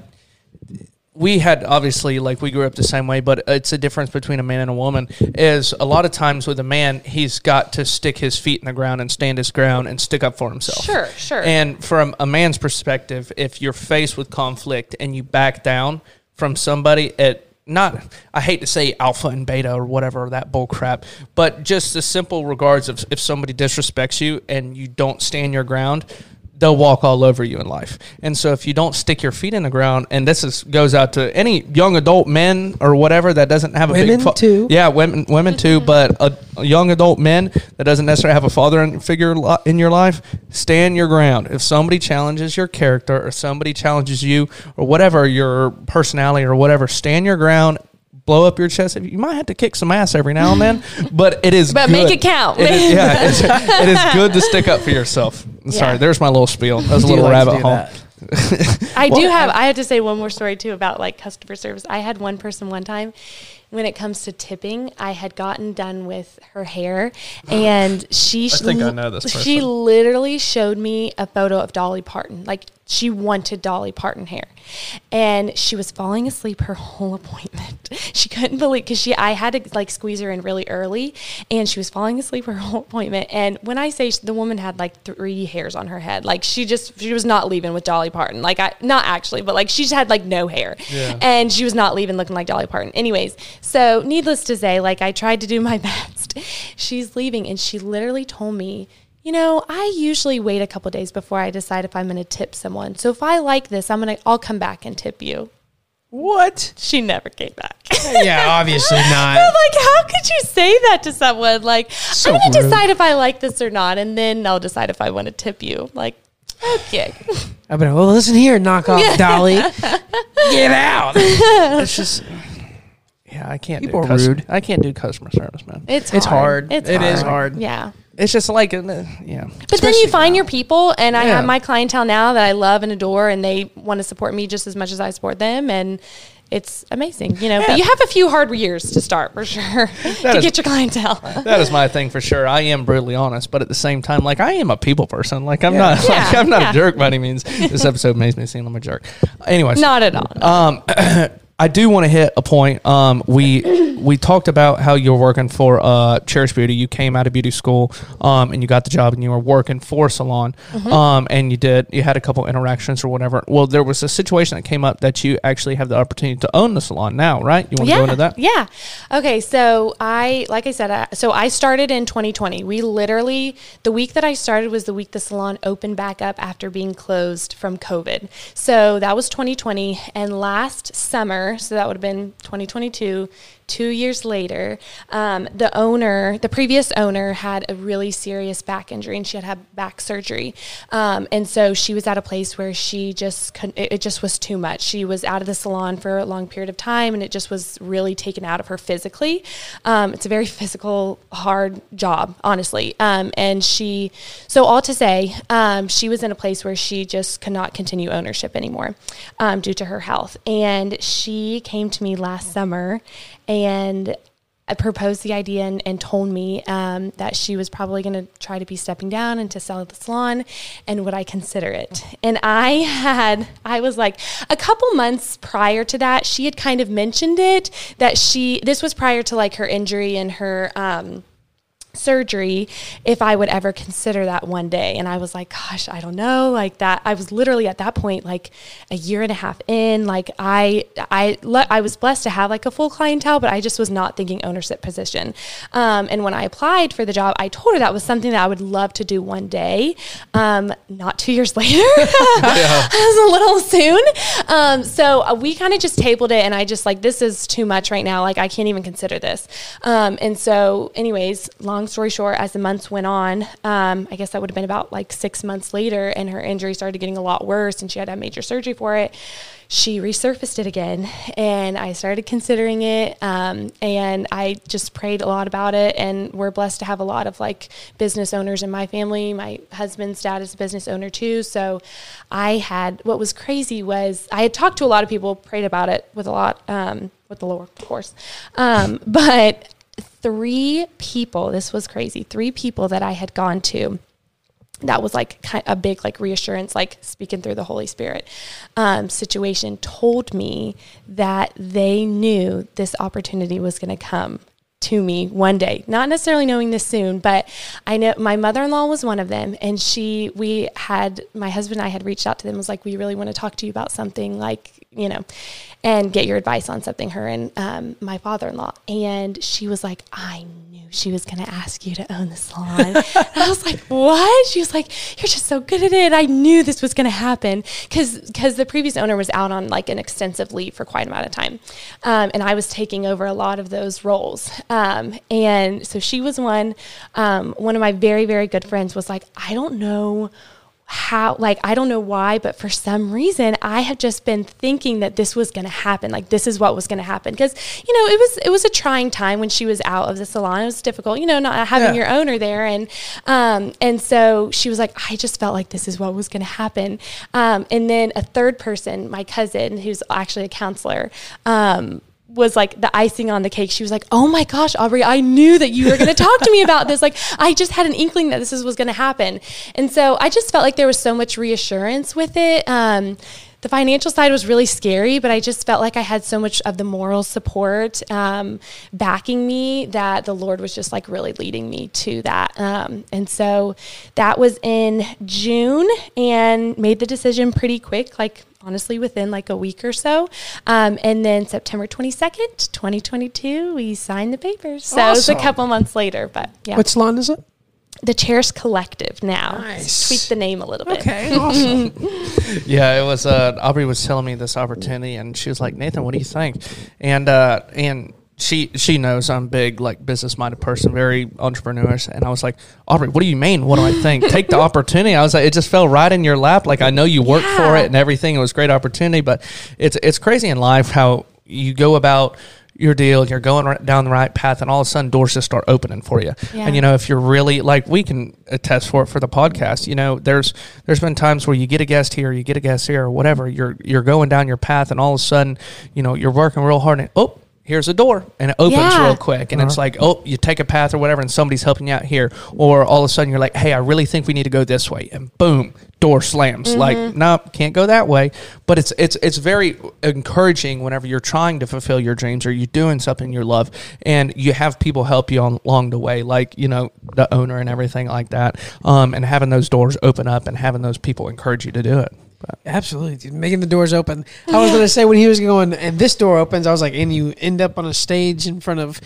we had obviously like we grew up the same way, but it's a difference between a man and a woman. Is a lot of times with a man, he's got to stick his feet in the ground and stand his ground and stick up for himself.
Sure, sure.
And from a man's perspective, if you're faced with conflict and you back down from somebody, it not I hate to say alpha and beta or whatever that bull crap, but just the simple regards of if somebody disrespects you and you don't stand your ground, they'll walk all over you in life. And so if you don't stick your feet in the ground, and this is goes out to any young adult men or whatever that doesn't have a
Women
big fa-
too.
yeah, women women too, but a, a young adult men that doesn't necessarily have a father figure in your life, stand your ground. If somebody challenges your character or somebody challenges you or whatever your personality or whatever, stand your ground. Blow up your chest. You might have to kick some ass every now and then, but it is.
But make it count.
It is, yeah, it's, it is good to stick up for yourself. Sorry,
Yeah.
there's my little spiel. That was a little
like
rabbit hole.
that?
I do have. I had to say one more story too about like customer service. I had one person one time. When it comes to tipping, I had gotten done with her hair, and she.
I think I know this
She literally showed me a photo of Dolly Parton. Like she wanted Dolly Parton hair, and she was falling asleep her whole appointment. She couldn't believe because she. I had to like squeeze her in really early, and she was falling asleep her whole appointment. And when I say sh- the woman had like three hairs on her head, like she just she was not leaving with Dolly Parton. Like I not actually, but like she just had like no hair,
Yeah.
and she was not leaving looking like Dolly Parton. Anyways, so needless to say, like I tried to do my best. She's leaving, and she literally told me. You know, I usually wait a couple days before I decide if I'm going to tip someone. So if I like this, I'm going to I'll come back and tip you.
What?
She never came back.
Yeah, obviously not.
I'm like, how could you say that to someone? Like,
So
I'm gonna decide if I like this or not, and then I'll decide if I want to tip you. Like, okay.
I've been, well, listen here, knock off Dolly. Get out.
It's just, yeah, I can't.
People
do
are
cus-
rude.
I can't do customer service, man.
It's
It's hard.
It's
It
hard.
is hard.
Yeah.
It's just like, uh, yeah.
But then you find your people, and I
Yeah.
have my clientele now that I love and adore, and they want to support me just as much as I support them, and it's amazing, you know. But you have a few hard years to start for sure to
is-
get your clientele.
That is my thing for sure. I am brutally honest, but at the same time, like I am a people person. Like I'm not, like, I'm not
yeah.
a jerk by any means. This episode makes me seem like a jerk. Anyways,
Not at all.
Um, I do want to hit a point. Um, we we talked about how you were working for uh, Cherish Beauty. You came out of beauty school, um, and you got the job, and you were working for a salon.
Mm-hmm.
Um, and you did you had a couple interactions or whatever. Well, there was a situation that came up that you actually have the opportunity to own the salon now, right? You want to go into that?
Yeah. Okay. So I, like I said, I, so I started in 2020. We literally, the week that I started was the week the salon opened back up after being closed from COVID. So that was 2020. And last summer, so that would have been 2022, two years later, um, the owner, the previous owner, had a really serious back injury and she had had back surgery. Um, and so she was at a place where she just couldn't, it, just was too much. She was out of the salon for a long period of time and it just was really taken out of her physically. Um, it's a very physical, hard job, honestly. Um, and she, so all to say, um, she was in a place where she just could not continue ownership anymore um, due to her health. And she came to me last summer and I proposed the idea and, and told me um, that she was probably going to try to be stepping down and to sell the salon and would I consider it? And I had, I was like, a couple months prior to that, she had kind of mentioned it that she, this was prior to like her injury and her, um, surgery if I would ever consider that one day. And I was like, gosh, I don't know. Like that, I was literally at that point, like a year and a half in, like I, I, le- I was blessed to have like a full clientele, but I just was not thinking ownership position. Um, and when I applied for the job, I told her that was something that I would love to do one day. Um, not two years later. It was a little soon. Um, so uh, we kind of just tabled it, and I just like this is too much right now. Like I can't even consider this. Um, and so, anyways, long story short, as the months went on, um, I guess that would have been about like six months later, and her injury started getting a lot worse, and she had to have major surgery for it. She resurfaced it again, and I started considering it. Um, and I just prayed a lot about it, and we're blessed to have a lot of like business owners in my family. My husband's dad is a business owner too, so I had what was crazy was I had talked to a lot of people, prayed about it with a lot um, with the Lord, of course, um, but three people. This was crazy. Three people that I had gone to that was like a big like reassurance like speaking through the holy spirit um, situation told me that they knew this opportunity was going to come to me one day, not necessarily knowing this soon, but I know my mother in law was one of them. And she, we had, my husband and I had reached out to them, was like, we really want to talk to you about something like, you know, and get your advice on something, her and um, my father in law. And she was like, I knew she was going to ask you to own the salon. I was like, what? She was like, you're just so good at it. I knew this was going to happen because because the previous owner was out on like an extensive leave for quite a amount of time, um, and I was taking over a lot of those roles. Um, and so she was one. Um, one of my very very good friends was like, I don't know how like I don't know why, but for some reason I have just been thinking that this was going to happen. Like this is what was going to happen because you know it was it was a trying time when she was out of the salon. It was difficult, you know, not having
Yeah.
your owner there, and um, and so she was like, I just felt like this is what was going to happen. Um, and then a third person, my cousin, who's actually a counselor. Um, was like the icing on the cake. She was like, "Oh my gosh, Aubrey, I knew that you were going to talk to me about this. Like, I just had an inkling that this is, was going to happen." And so I just felt like there was so much reassurance with it. Um, the financial side was really scary, but I just felt like I had so much of the moral support um, backing me that the Lord was just like really leading me to that. Um, and so that was in June and made the decision pretty quick, like honestly within like a week or so. Um, and then September 22nd, 2022, we signed the papers. So it was a couple months later, but yeah.
What salon is it?
the Cherished Collective now.
Nice.
Tweak the name a little bit.
Okay, awesome.
Yeah, it was. Uh, Aubrey was telling me this opportunity, and she was like, "Nathan, what do you think?" And uh, and she she knows I'm big, like business minded person, very entrepreneurs. And I was like, Aubrey, what do you mean? What do I think? Take the opportunity. I was like, it just fell right in your lap. Like I know you worked for it and everything. It was a great opportunity, but it's it's crazy in life how you go about your deal, you're going right down the right path, and all of a sudden doors just start opening for you.
Yeah.
And you know, if you're really like we can attest for it for the podcast, you know, there's there's been times where you get a guest here, you get a guest here, or whatever. You're you're going down your path, and all of a sudden, you know, you're working real hard, and oh. Here's a door, and it opens
Yeah.
real quick, and it's like, oh, you take a path or whatever, and somebody's helping you out here, or all of a sudden you're like, hey, I really think we need to go this way, and boom, door slams. Like, nope, can't go that way. But it's it's it's very encouraging whenever you're trying to fulfill your dreams or you're doing something you love, and you have people help you on, along the way, like you know the owner and everything like that, um, and having those doors open up and having those people encourage you to do it. But
Absolutely, dude. making the doors open. I was gonna say when he was going and this door opens, I was like, and you end up on a stage in front of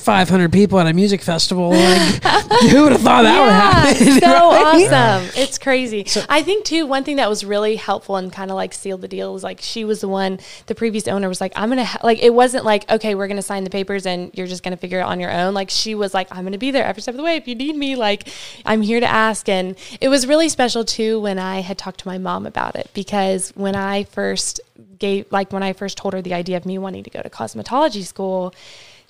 500 people at a music festival. Like, who would have thought that would happen?
so
right?
awesome. It's crazy. I think too, one thing that was really helpful and kind of like sealed the deal was like she was the one, the previous owner was like, I'm gonna like it wasn't like, okay, we're gonna sign the papers and you're just gonna figure it on your own. Like she was like, I'm gonna be there every step of the way if you need me. Like I'm here to ask. And it was really special too when I had talked to my mom about it because when I first gave like when I first told her the idea of me wanting to go to cosmetology school,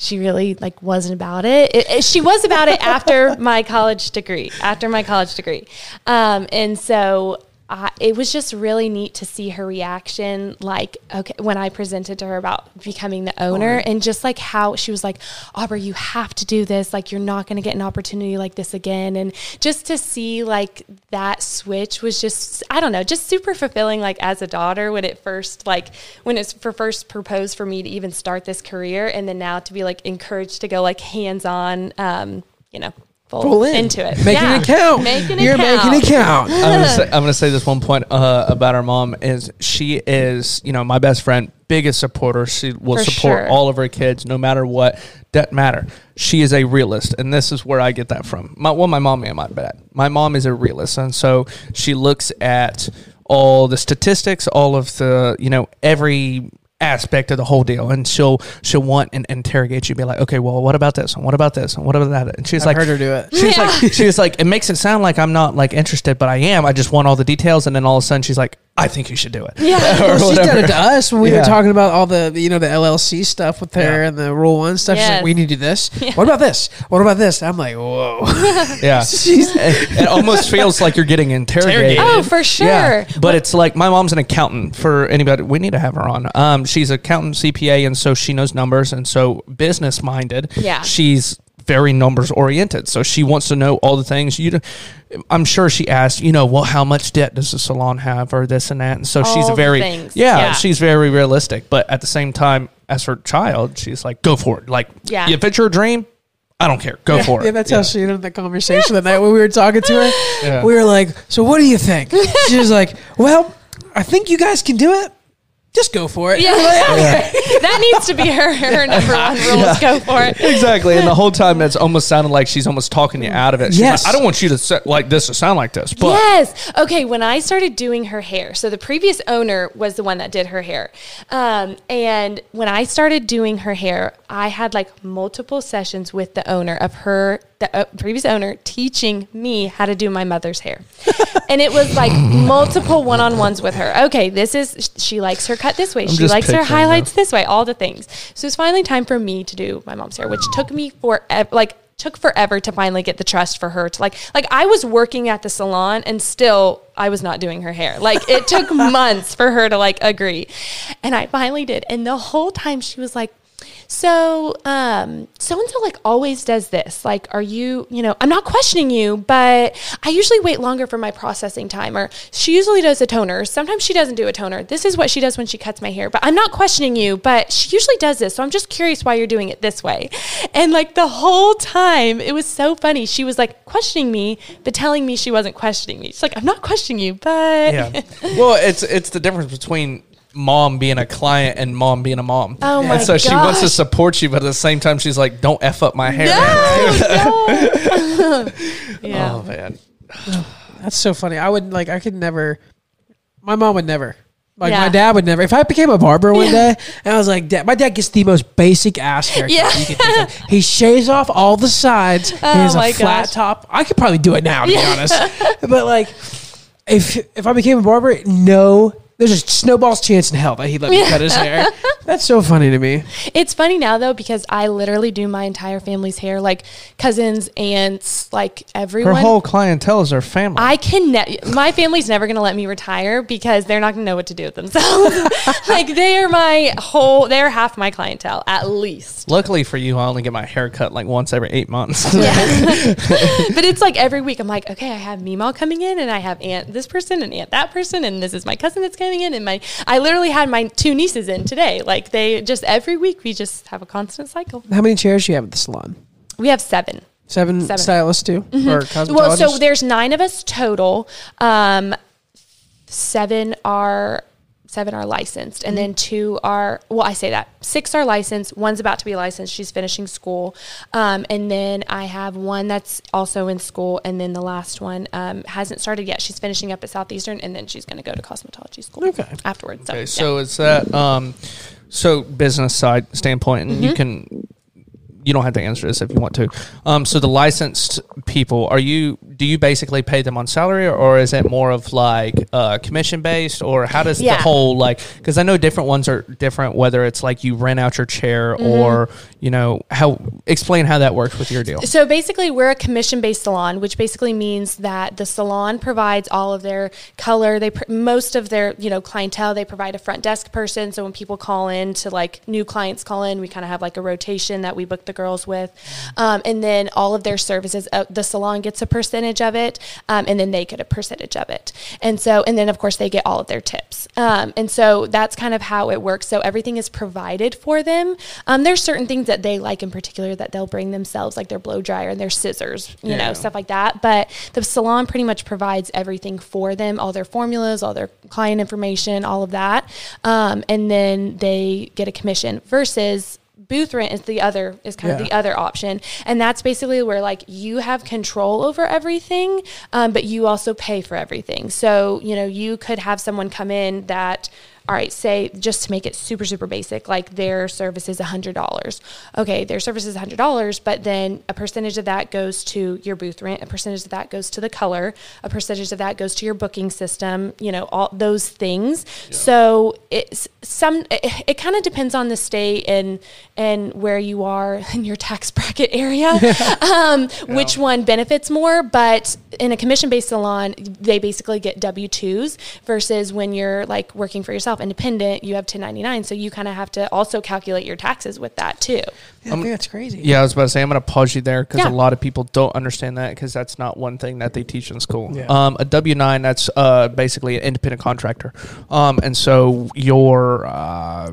she really like wasn't about it. It- it- she was about it after my college degree, after my college degree, um, and so I, it was just really neat to see her reaction. Like, okay, when I presented to her about becoming the owner, and just like how she was like, "Aubrey, you have to do this. Like, you're not going to get an opportunity like this again." And just to see like that switch was just, I don't know, just super fulfilling. Like as a daughter, when it first like when it's for first proposed for me to even start this career, and then now to be like encouraged to go like hands on, um, you know, full,
Full in.
into it,
Making
Yeah.
it count.
making it
You're
count.
making it count.
I'm gonna say, I'm gonna say this one point uh, about our mom is she is you know my best friend, biggest supporter. She will
For
support
sure.
all of her kids no matter what. Doesn't matter. She is a realist, and this is where I get that from. My well, my mom and my dad. My mom is a realist, and so she looks at all the statistics, all of the you know every aspect of the whole deal. And she'll she'll want and interrogate you be like okay well what about this? And what about this? And what about that? And she's
I've
like
heard her do it.
She's like, she was like, it makes it sound like I'm not like interested, but I am. I just want all the details, and then all of a sudden she's like, I think you should do it.
Yeah.
Or
Well, she's done it to us when we
Yeah.
were talking about all the you know the LLC stuff with her
Yeah.
and the Rule One stuff. She's like, we need to do this. What about this? What about this? I'm like, whoa.
Yeah, it, it almost feels like you're getting interrogated.
Interrogated.
Oh, for sure.
Yeah, but it's like my mom's an accountant. For anybody, we need to have her on. Um, she's accountant, CPA, and so she knows numbers, and so business minded.
Yeah.
she's very numbers oriented, so she wants to know all the things. You, I'm sure she asked, you know, well, how much debt does the salon have, or this and that, and so she's
All
a very, yeah,
Yeah.
she's very realistic, but at the same time. as her child, she's like, "Go for it! Like,
Yeah.
if it's your dream, I don't care. Go for it."
Yeah, that's how she ended the conversation that night when we were talking to her.
Yeah.
We were like, "So what do you think?" She was like, "Well, I think you guys can do it. Just go for it."
Yeah. that needs to be her, her number one rule is go for it.
exactly. And the whole time, it's almost sounded like she's almost talking you out of it. She's
Yes.
like, I don't want you to sa- like this to sound like this, but
yes. Okay. When I started doing her hair, so the previous owner was the one that did her hair. Um, and when I started doing her hair, I had like multiple sessions with the owner of her, the uh, previous owner, teaching me how to do my mother's hair. and it was like multiple one on ones with her. Okay. This is, she likes her cut this way. she likes her highlights this way, all the things. So it's finally time for me to do my mom's hair, which took me for like took forever to finally get the trust for her to like like I was working at the salon and still I was not doing her hair. Like it took months for her to like agree. And I finally did. And the whole time she was like so um so and so like always does this. Like are you you know i'm not questioning you but i usually wait longer for my processing time or she usually does a toner. Sometimes she doesn't do a toner. This is what she does when she cuts my hair but i'm not questioning you but she usually does this so i'm just curious why you're doing it this way. And like the whole time it was so funny. She was like questioning me but telling me she wasn't questioning me. She's like i'm not questioning you but
yeah. well, it's it's the difference between mom being a client and mom being a mom.
Oh my
And so she wants to support you, but at the same time, she's like, "Don't f up my hair."
no, no. yeah
Oh man.
That's so funny. I would like. I could never. My mom would never. Like
Yeah.
my dad would never. If I became a barber one day, and I was like, Dad, my dad gets the most basic ass haircut
Yeah.
you can think of. He shaves off all the sides. he has
Oh my
a flat
gosh.
top. I could probably do it now, to be honest. But like, if if I became a barber, no, there's a snowball's chance in hell that he'd let me cut his hair. That's so funny to me.
It's funny now though because I literally do my entire family's hair, like cousins, aunts, like everyone.
Her
everyone.
whole clientele is her family.
I can. Ne- my family's never going to let me retire because they're not going to know what to do with themselves. like they are my whole. They're half my clientele at least.
Luckily for you, I only get my hair cut like once every eight months.
Yeah. but it's like every week I'm like, okay, I have Meemaw coming in, and I have aunt this person and aunt that person, and this is my cousin that's coming in, and my. I literally had my two nieces in today. Like they just every week we just have a constant cycle.
How many chairs do you have at the salon?
We have seven.
Seven,
Seven.
stylists too, or cosmetologists?
Well, so there's nine of us total. Um, seven are seven are licensed, and then two are well, I say that six are licensed. One's about to be licensed; she's finishing school, um, and then I have one that's also in school, and then the last one um, hasn't started yet. She's finishing up at Southeastern, and then she's going to go to cosmetology school
Okay.
afterwards. So,
Okay,
yeah.
so it's that um, so business side standpoint, and
Mm-hmm.
you can you don't have to answer this if you want to. Um, so the licensed people, are you do you basically pay them on salary, or, is it more of like uh, commission based, or how does
Yeah.
the whole like? Because I know different ones are different. Whether it's like you rent out your chair,
Mm-hmm.
or you know how explain how that works with your deal.
So basically, we're a commission based salon, which basically means that the salon provides all of their color. They pr- most of their you know clientele. They provide a front desk person. So when people call in to like new clients call in, we kind of have like a rotation that we book the girls with, um, and then all of their services. Uh, the salon gets a percentage of it, um, and then they get a percentage of it. And so and then of course they get all of their tips. Um, and so that's kind of how it works. So everything is provided for them. Um, there's certain things that they like in particular that they'll bring themselves, like their blow dryer and their scissors, you
Yeah.
know, stuff like that. But the salon pretty much provides everything for them, all their formulas, all their client information, all of that. Um, and then they get a commission versus booth rent is the other is kind of the other option. And that's basically where like you have control over everything um, but you also pay for everything. So you know you could have someone come in that all right say just to make it super super basic like their service is $100 okay their service is $100 but then a percentage of that goes to your booth rent a percentage of that goes to the color a percentage of that goes to your booking system you know all those things. So it's some it, it kind of depends on the state and and where you are in your tax bracket area um, which one benefits more but in a commission based salon they basically get w2s versus when you're like working for yourself independent you have 1099 so you kind of have to also calculate your taxes with that too
Yeah, I think that's crazy.
Yeah, I was about to say I'm going to pause you there because
Yeah.
a lot of people don't understand that because that's not one thing that they teach in school.
Yeah.
Um, a W nine that's uh, basically an independent contractor, um, and so your uh,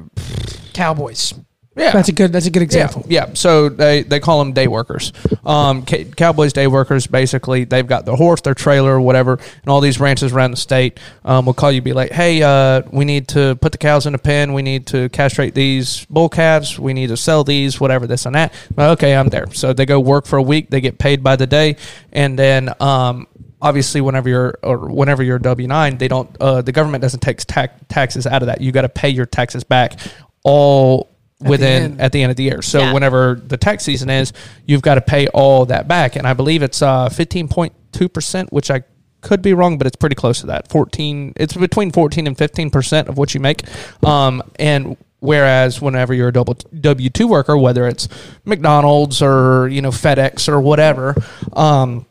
Cowboys.
Yeah.
That's a good. That's a good example.
Yeah, yeah. So they, they call them day workers. Um, ca- Cowboys day workers basically they've got their horse, their trailer, whatever, and all these ranches around the state um, will call you, be like, "Hey, uh, we need to put the cows in a pen. We need to castrate these bull calves. We need to sell these, whatever this and that." Well, okay, I'm there. So they go work for a week. They get paid by the day, and then um, obviously whenever you're or whenever you're W nine, they don't uh, the government doesn't take tax, taxes out of that. You got to pay your taxes back all
the
within
end.
at the end of the year. So
Yeah.
whenever the tax season is, you've got to pay all that back, and I believe it's uh, fifteen point two percent, which I could be wrong, but it's pretty close to that. Fourteen, it's between fourteen and fifteen percent of what you make, um, and. Whereas whenever you're a double W two worker, whether it's McDonald's or you know FedEx or whatever, um,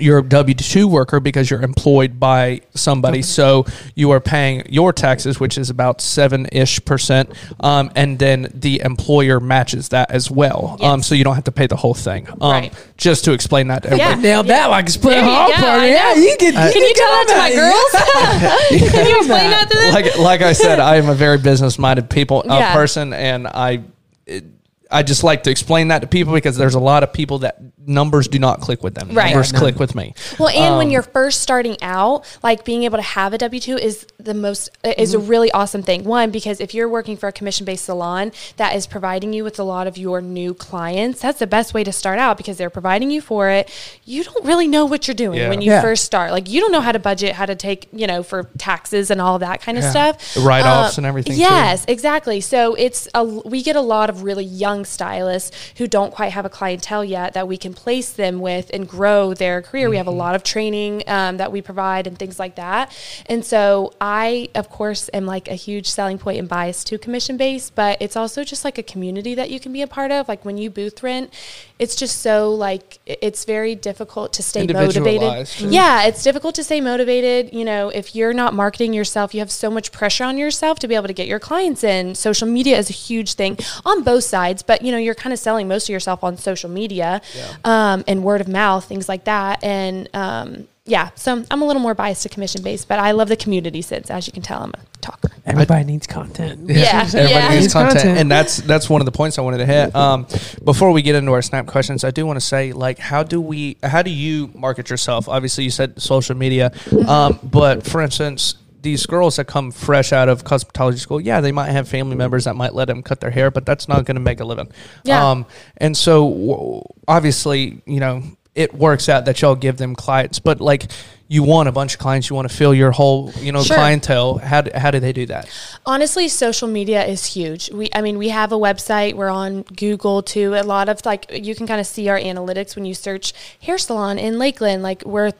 you're a W two worker because you're employed by somebody, so you are paying your taxes, which is about seven ish percent, um, and then the employer matches that as well. Um, so you don't have to pay the whole thing. Um,
Right.
Just to explain that to everybody.
Yeah.
Nailed that like a split
There you
hall
go,
party.
I
Yeah, you can.
Can you tell that to my girls? Can you explain that to them?
like like I said, I am a very business minded people uh,
Yeah.
person, and I. It, I just like to explain that to people because there's a lot of people that numbers do not click with them.
Right.
Numbers
no.
click with me.
Well, and when
Um,
you're first starting out, like being able to have a W two is the most is
Mm-hmm.
a really awesome thing. One, because if you're working for a commission based salon that is providing you with a lot of your new clients, that's the best way to start out because they're providing you for it. You don't really know what you're doing
Yeah.
when you
Yeah.
first start. Like you don't know how to budget, how to take you know for taxes and all that kind of stuff,
write-offs
Uh,
and everything, too.
Yes, exactly. So it's a, we get a lot of really young stylists who don't quite have a clientele yet that we can place them with and grow their career. We have a
Mm-hmm.
lot of training um, that we provide and things like that. And so I, of course, am like a huge selling point and bias to commission based, but it's also just like a community that you can be a part of. Like when you booth rent, it's just so like it's very difficult to stay motivated.
Individualized.
Yeah, it's difficult to stay motivated. You know, if you're not marketing yourself, you have so much pressure on yourself to be able to get your clients in. Social media is a huge thing on both sides, but you know, you're kind of selling most of yourself on social media um, and word of mouth, things like that. And um, yeah, so I'm a little more biased to commission based, but I love the community sense. As you can tell, I'm a talker.
Everybody needs content.
Yeah,
Everybody
yeah.
needs
Needs
content.
content.
and that's that's one of the points I wanted to hit. Um, before we get into our snap questions, I do want to say, like, how do we, how do you market yourself? Obviously, you said social media, um, but for instance. These girls that come fresh out of cosmetology school, yeah, they might have family members that might let them cut their hair, but that's not going to make a living.
Yeah.
Um, and so, w- obviously, you know, it works out that y'all give them clients, but like, you want a bunch of clients, you want to fill your whole, you know,
Sure.
clientele. How do, how do they do that?
Honestly, social media is huge. We, I mean, we have a website. We're on Google too. A lot of like, you can kind of see our analytics when you search hair salon in Lakeland. Like we're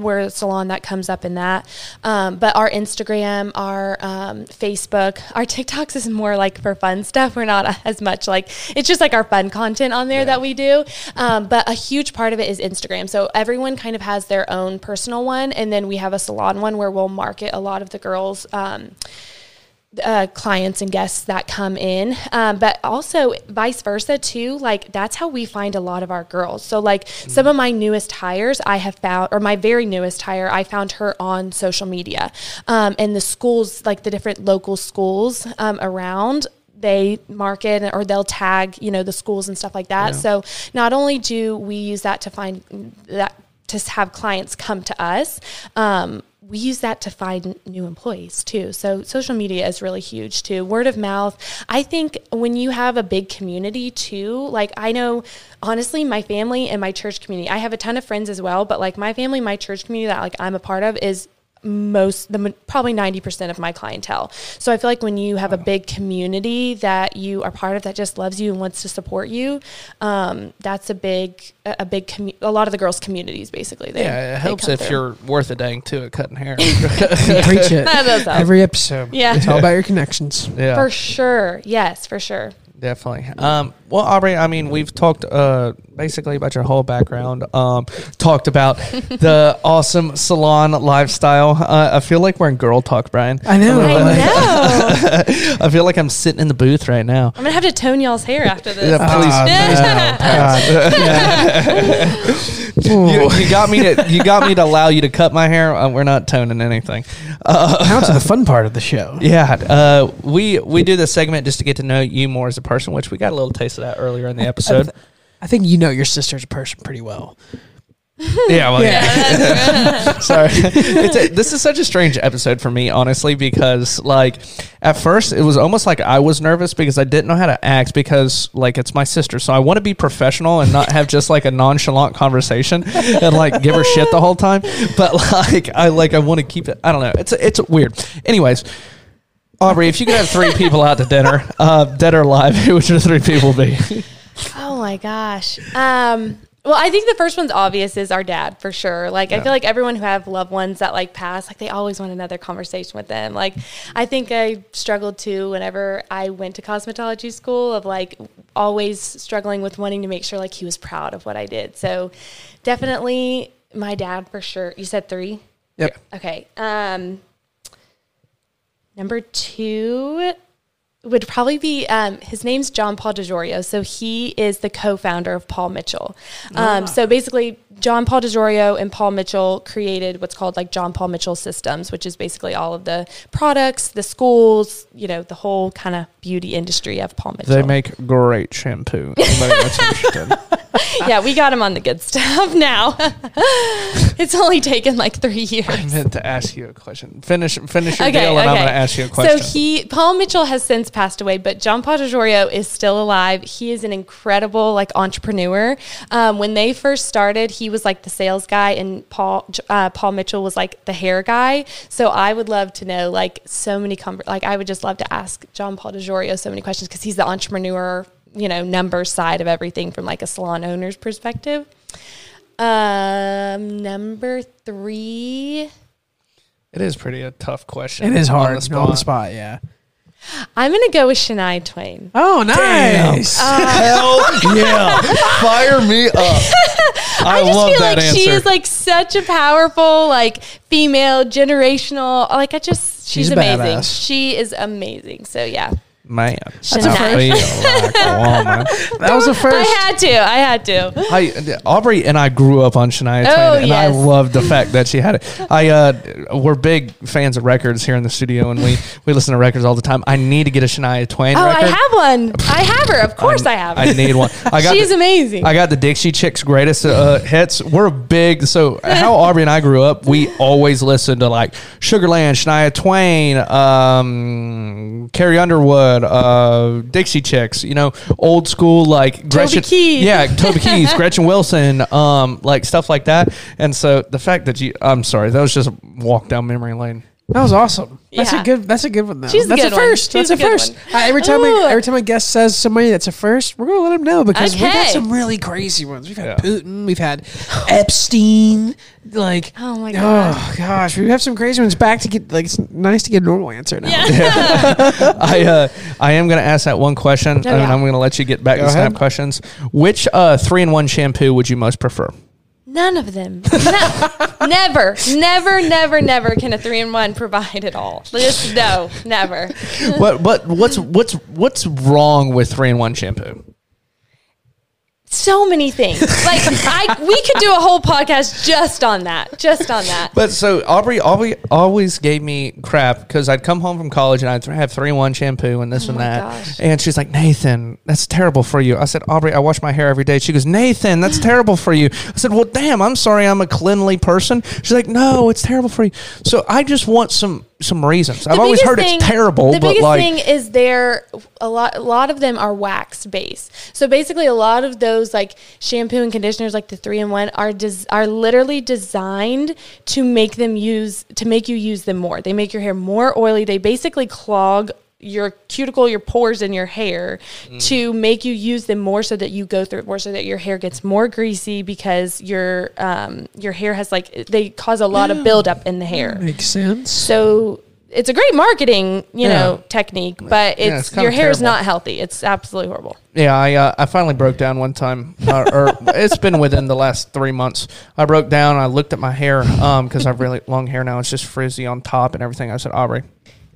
we're a salon that comes up in that. Um, but our Instagram, our um, Facebook, our TikToks is more like for fun stuff. We're not as much like it's just like our fun content on there that we do. Um, but a huge part of it is Instagram. So everyone kind of has their own personal one, and then we have a salon one where we'll market a lot of the girls. Uh, clients and guests that come in, um, but also vice versa too. Like that's how we find a lot of our girls. So like some of my newest hires, I have found, or my very newest hire, I found her on social media, um, and the schools, like the different local schools um, around. They market or they'll tag, you know, the schools and stuff like that. So not only do we use that to find that to have clients come to us, um, we use that to find new employees too. So social media is really huge too. Word of mouth. I think when you have a big community too, like I know honestly my family and my church community. I have a ton of friends as well, but like my family, my church community that like I'm a part of is most the probably 90% of my clientele. So I feel like when you have a big community that you are part of that just loves you and wants to support you, um, that's a big a a big commu- a lot of the girls communities basically. They,
Yeah, it helps if
through.
you're worth a dang too at cutting hair.
Preach it.
That does help.
Every episode.
Yeah.
It's all about your connections.
yeah,
For sure. Yes, for sure.
Definitely. Um, well, Aubrey, I mean, we've talked uh, basically about your whole background. Um, talked about the awesome salon lifestyle. Uh, I feel like we're in girl talk, Brian.
I know.
I know.
I feel like I'm sitting in the booth right now.
I'm gonna have to tone y'all's hair after this.
Yeah, please.
Ah,
you, you got me to you got me to allow you to cut my hair. Uh, we're not toning anything. Uh,
Now to the fun part of the show.
yeah, uh, we we do this segment just to get to know you more as a person, which we got a little taste of that earlier in the episode.
I think you know your sister's a person pretty well.
yeah, well, yeah. Sorry, it's a, this is such a strange episode for me, honestly, because like at first it was almost like I was nervous because I didn't know how to act because like it's my sister, so I want to be professional and not have just like a nonchalant conversation and like give her shit the whole time. But like I like I want to keep it. I don't know. It's it's weird. Anyways. Aubrey, if you could have three people out to dinner, uh, dead or alive, who would your three people be?
Oh my gosh. Um, well, I think the first one's obvious is our dad for sure. Like, I feel like everyone who have loved ones that like pass, like they always want another conversation with them. Like, I think I struggled too whenever I went to cosmetology school of like always struggling with wanting to make sure like he was proud of what I did. So, definitely my dad for sure. You said three.
Yep.
Okay. Um, number two would probably be um, his name's John Paul DeJoria. So he is the co-founder of Paul Mitchell. Um, so basically, John Paul DeJoria and Paul Mitchell created what's called like John Paul Mitchell Systems, which is basically all of the products, the schools, you know, the whole kind of beauty industry of Paul Mitchell.
They make great shampoo. Anybody that's interested.
yeah, we got him on the good stuff now. it's only taken like three years.
I meant to ask you a question. Finish finish your
Okay,
deal, and I'm going to ask you a question.
So he, Paul Mitchell, has since passed away, but John Paul DeJoria is still alive. He is an incredible like entrepreneur. Um, when they first started, he was like the sales guy, and Paul uh, Paul Mitchell was like the hair guy. So I would love to know like so many com- like I would just love to ask John Paul DeJoria so many questions because he's the entrepreneur, you know, numbers side of everything from like a salon owner's perspective. Um, number three.
it is pretty a tough question.
It is
on
hard
the
on the
spot.
spot. Yeah.
I'm gonna go with Shania Twain.
Oh, nice.
Uh, Hell yeah! Fire me up. I,
I just
love
feel
that
like
answer.
she is like such a powerful, like female, generational. Like I just, she's,
She's
amazing.
badass.
She is amazing. So yeah,
Man,
That's a
I
first.
like a woman.
that was the
I had to. I had to.
I, Aubrey and I grew up on Shania Twain,
Oh,
and I
yes.
love the fact that she had it. I uh, we're big fans of records here in the studio, and we we listen to records all the time. I need to get a Shania Twain
Oh,
record.
I have one. I have her. Of course, I, have.
I need one. I got
She's
the-
amazing.
I got the Dixie Chicks greatest uh, hits. We're a big so how Aubrey and I grew up. We always listened to like Sugarland, Shania Twain, um, Carrie Underwood, uh, Dixie Chicks. You know, old school like Gretchen.
Keith.
Yeah, Toby Keith, Gretchen Wilson, um, like stuff like that. And so the fact that you, I'm sorry, that was just a walk down memory lane.
That was awesome. That's
Yeah.
a good. That's a good one. Though.
She's a
that's
good
a
one.
first.
She's
that's
a
a, first.
one.
Uh, every time,
Ooh.
I, every time a guest says somebody that's a first, we're gonna let them know because we've had some really crazy ones. We've had
Yeah.
Putin. We've had Epstein. Like,
Oh my God.
oh gosh, we have some crazy ones. Back to get like it's nice to get a normal answer now.
yeah.
I uh, I am going to ask that one question, and
yeah.
I'm going to let you get back
Go
to snap questions. Which uh, three in one shampoo would you most prefer?
None of them. No, never, never, never, never can a three in one provide it all. Just no, never.
what what what's what's what's wrong with three in one shampoo?
So many things. Like I, we could do a whole podcast just on that, just on that.
But so Aubrey, Aubrey always gave me crap because I'd come home from college and I'd have three one shampoo and this oh and
Oh my
that.
gosh.
And she's like, Nathan, that's terrible for you. I said, Aubrey, I wash my hair every day. She goes, Nathan, that's terrible for you. I said, Well, damn, I'm sorry, I'm a cleanly person. She's like, No, it's terrible for you. So I just want some some reasons. I've always heard
thing-
it's terrible,
The
but
biggest
like,
thing is there a lot. A lot of them are wax based. So basically, a lot of those like shampoo and conditioners, like the three in one, are des- are literally designed to make them use to make you use them more. They make your hair more oily. They basically clog your cuticle, your pores in your hair to make you use them more so that you go through it more so that your hair gets more greasy because your um your hair has like they cause a lot of buildup in the hair.
Makes sense.
So it's a great marketing, you
Yeah.
know, technique, but
Yeah,
it's,
it's
your hair is not healthy. It's absolutely horrible.
Yeah, I uh, I finally broke down one time, uh, or it's been within the last three months. I broke down. I looked at my hair because I have really long hair now. It's just frizzy on top and everything. I said, Aubrey,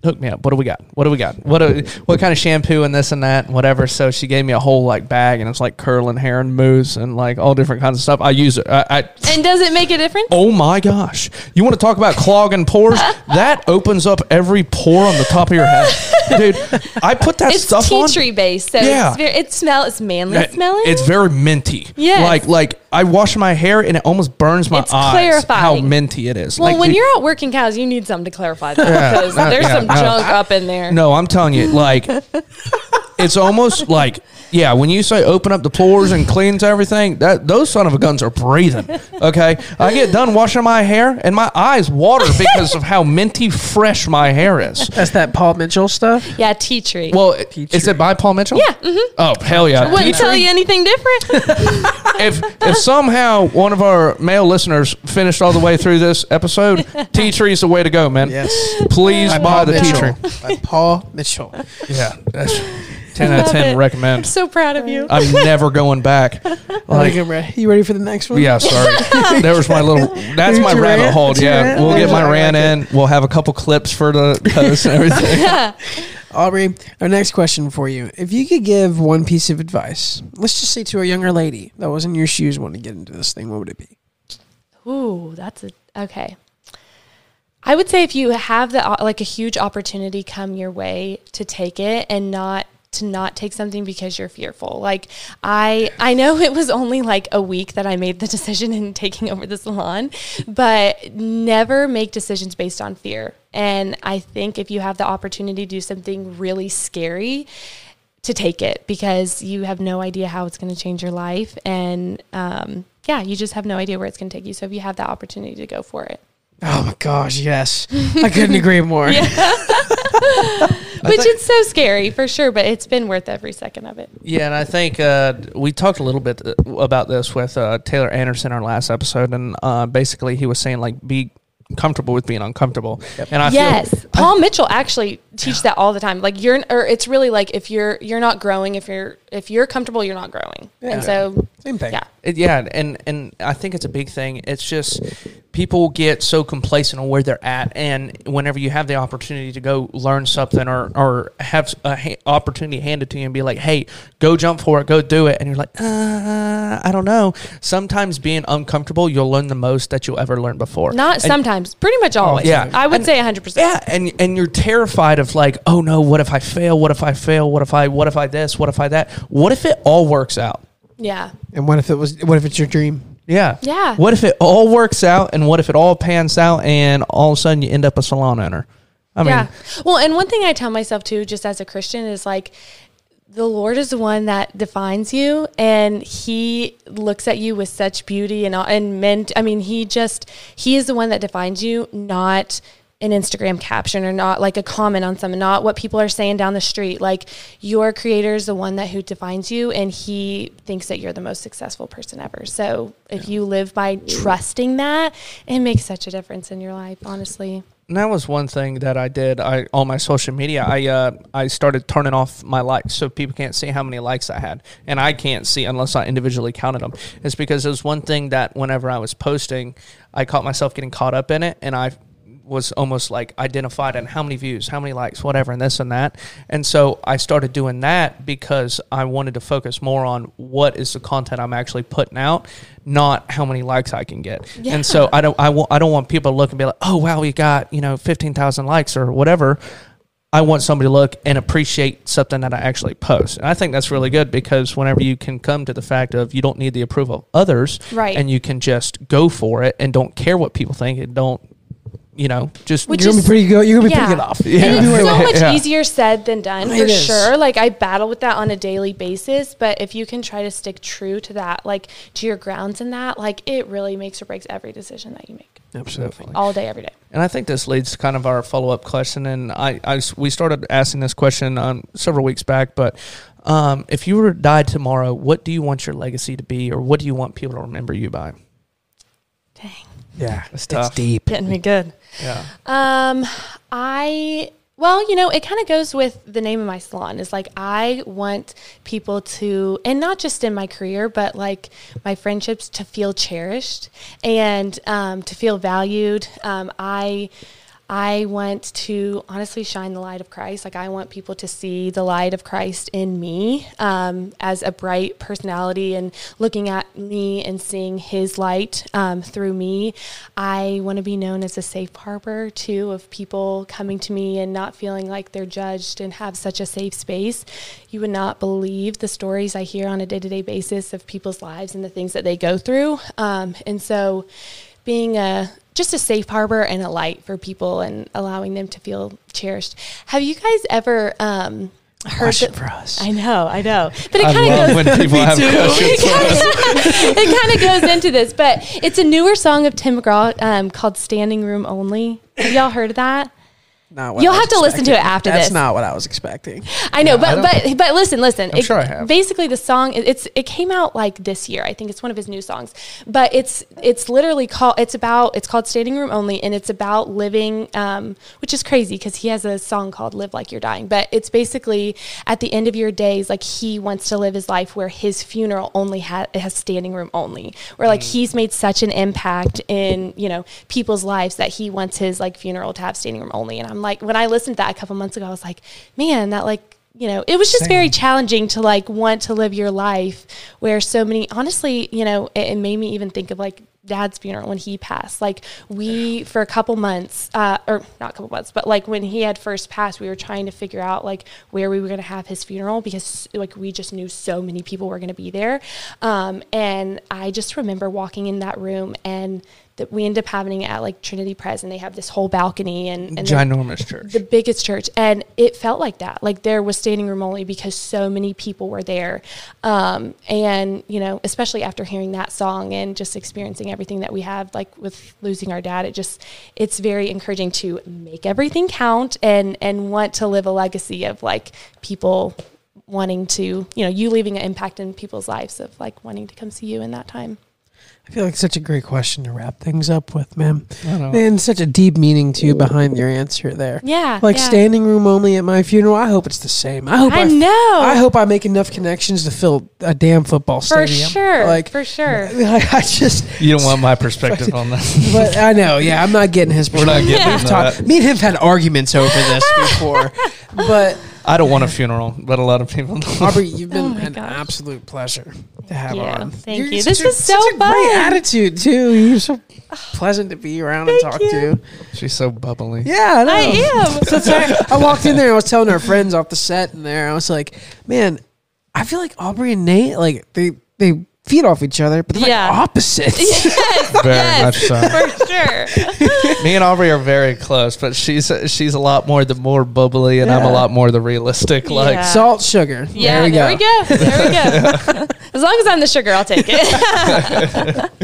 hook me up. What do we got? What do we got? What do, what kind of shampoo and this and that and whatever. So she gave me a whole like bag and it's like curling hair and mousse and like all different kinds of stuff. I use it. I, I
And does it make a difference?
Oh my gosh. You want to talk about clogging pores? that opens up every pore on the top of your head. Dude, I put that
it's
stuff
tea
on.
tree based, so
Yeah.
it's very, it smell it's manly
Yeah,
smelling.
It's very minty.
Yeah,
Like like I wash my hair and it almost burns my
It's
eyes.
clarifying.
How minty it is.
well,
Like,
when
the-
you're out working cows, you need something to clarify that
Yeah.
because there's
yeah,
some. Junk up in there.
No, I'm telling you, like it's almost like yeah, when you say open up the pores and cleans everything, that those son of a guns are breathing. Okay. I get done washing my hair and my eyes water because of how minty fresh my hair is.
That's that Paul Mitchell stuff.
Yeah, tea tree.
Well, Tea is it by Paul Mitchell?
yeah, hmm
Oh hell yeah!
wouldn't
Tea
tell
tree?
you anything different.
if if somehow one of our male listeners finished all the way through this episode, tea tree is the way to go, man.
Yes.
Please
By
buy
Paul
the tea
Mitchell.
tree.
By Paul Mitchell.
Yeah, that's ten out of ten.
it.
Recommend.
I'm so proud of you.
I'm never going back.
Like,
Like,
you ready? You ready for the next one?
yeah, sorry. There was my little. That's
Here's
my rabbit
rant.
hole.
That's your
Yeah,
rant.
we'll get my
I
rant
like
in. We'll have a couple clips for the post and everything.
Aubrey, our next question for you. If you could give one piece of advice, let's just say to a younger lady that was in your shoes wanting to get into this thing, what would it be?
Ooh, that's a okay. I would say if you have the like a huge opportunity come your way to take it and not to not take something because you're fearful. Like I I know it was only like a week that I made the decision in taking over the salon, but never make decisions based on fear. And I think if you have the opportunity to do something really scary, to take it because you have no idea how it's going to change your life and um, yeah you just have no idea where it's going to take you so if you have that opportunity to go for it
Oh my gosh, yes. I couldn't agree more.
which is so scary for sure but it's been worth every second of it.
Yeah, and I think uh, we talked a little bit uh, about this with uh, Taylor Anderson our last episode, and uh, basically he was saying like be comfortable with being uncomfortable. And I
yes.
Feel,
paul mitchell actually teach that all the time like you're or it's really like if you're you're not growing if you're if you're comfortable you're not growing
Yeah.
and so
Same thing.
yeah
It, yeah, and and I think it's a big thing. It's just people get so complacent on where they're at, and whenever you have the opportunity to go learn something or or have a ha- opportunity handed to you and be like, "Hey, go jump for it, go do it," and you're like, uh, "I don't know." Sometimes being uncomfortable, you'll learn the most that you'll ever learn before.
not
And-
sometimes pretty much always
yeah.
i would
And-
say 100%
yeah, and and you're terrified of like, oh no, what if I fail? What if I fail? What if I what if I this? What if I that? What if it all works out?
yeah
And what if it was? What if it's your dream?
Yeah.
Yeah.
What if it all works out and what if it all pans out and all of a sudden you end up a salon owner? I mean,
yeah. Well, and one thing I tell myself too, just as a Christian, is like, the Lord is the one that defines you, and He looks at you with such beauty and and meant. I mean, He just He is the one that defines you, not an Instagram caption or not like a comment on something, not what people are saying down the street. Like your Creator is the one that who defines you, and He thinks that you're the most successful person ever. So if you live by trusting that, it makes such a difference in your life. Honestly.
And that was one thing that I did. I on my social media, I uh, I started turning off my likes so people can't see how many likes I had, and I can't see unless I individually counted them. It's because it was one thing that whenever I was posting, I caught myself getting caught up in it, and I was almost like identified on how many views, how many likes, whatever, and this and that. And so I started doing that because I wanted to focus more on what is the content I'm actually putting out, not how many likes I can get. And so I don't I want I don't want people to look and be like, "Oh, wow, we got, you know, 15,000 likes or whatever." I want somebody to look and appreciate something that I actually post. And I think that's really good because whenever you can come to the fact of you don't need the approval of others
Right.
and you can just go for it and don't care what people think and don't you know, just
Which
you're gonna
is-
be pretty good. You're gonna be pretty good off.
Yeah.
And it's so much
Yeah.
easier said than done
It
for
is.
sure. Like I battle with that on a daily basis, but if you can try to stick true to that, like to your grounds in that, like it really makes or breaks every decision that you make
Absolutely.
all day, every day.
And I think this leads to kind of our follow up question. And I, I, we started asking this question um, several weeks back. But um, if you were to die tomorrow, what do you want your legacy to be, or what do you want people to remember you by?
Dang.
Yeah,
It's tough.
deep.
Getting me good.
Yeah.
Um, I well, you know, it kind of goes with the name of my salon. Is like I want people to, and not just in my career, but like my friendships to feel cherished and um, to feel valued. Um, I. I want to honestly shine the light of Christ. Like, I want people to see the light of Christ in me um, as a bright personality and looking at me and seeing his light um, through me. I want to be known as a safe harbor, too, of people coming to me and not feeling like they're judged and have such a safe space. You would not believe the stories I hear on a day to day basis of people's lives and the things that they go through. Um, and so, being a just a safe harbor and a light for people and allowing them to feel cherished. Have you guys ever um, heard
Question
that-
for us.
I know, I know, but it kind of goes.
when people have questions.
it kind of goes into this, but it's a newer song of Tim McGraw um, called "Standing Room Only." Have y'all heard of that?
Not what
You'll
I
have to listen to it after
That's
this.
That's not what I was expecting.
I know,
I
but
don't-
but but listen, listen.
I'm sure I have.
Basically, the song it- it's it came out like this year. I think it's one of his new songs, but it's it's literally called it's about it's called Standing Room Only, and it's about living, um, which is crazy because he has a song called Live Like You're Dying. But it's basically at the end of your days, like he wants to live his life where his funeral only ha- has standing room only, where
Mm.
like he's made such an impact in you know people's lives that he wants his like funeral to have standing room only. And I'm like, when I listened to that a couple months ago, I was like, man, that like you know, it was just very challenging to like want to live your life where so many, honestly, you know, it, it made me even think of like dad's funeral when he passed. Like we, for a couple months, uh, or not a couple months, but like when he had first passed, we were trying to figure out like where we were going to have his funeral because like we just knew so many people were going to be there. Um, and I just remember walking in that room and that we end up having it at like Trinity Pres and they have this whole balcony and, and
Ginormous church.
the biggest church. And it felt like that. Like there was standing room only because so many people were there. Um, and you know especially after hearing that song and just experiencing everything that we have like with losing our dad it just it's very encouraging to make everything count and and want to live a legacy of like people wanting to you know you leaving an impact in people's lives of like wanting to come see you in that time
I feel like such a great question to wrap things up with, man.
I know.
And such a deep meaning too behind your answer there.
yeah
Like
yeah.
standing room only at my funeral. I hope it's the same. I hope
I
I,
know.
I hope I make enough connections to fill a damn football stadium.
for sure
Like
for sure
Like I just,
You don't want my perspective on that.
but I know, yeah, I'm not getting his. perspective.
We're not getting
We've
into that.
Me and him have had arguments over this before, but
I don't want a funeral, but a lot of people do.
Aubrey, you've been
Oh
an
gosh.
absolute pleasure to have
you.
on.
Thank
You're
you. This
a-
was so
such a
fun.
Great attitude too. You're so pleasant to be around and talk
you.
to.
She's so bubbly.
Yeah, I know.
I am.
So it's like- I walked in there. I was telling our friends off the set in there. I was like, man, I feel like Aubrey and Nate like they they feed off each other, but they're
Yeah.
like opposites.
Very
Yes,
much so.
for sure.
Me and Aubrey are very close, but she's she's a lot more the more bubbly, and I'm a lot more the realistic. Like
Yeah.
Salt, sugar.
Yeah, there we go. There we go. as long as I'm the sugar, I'll take it.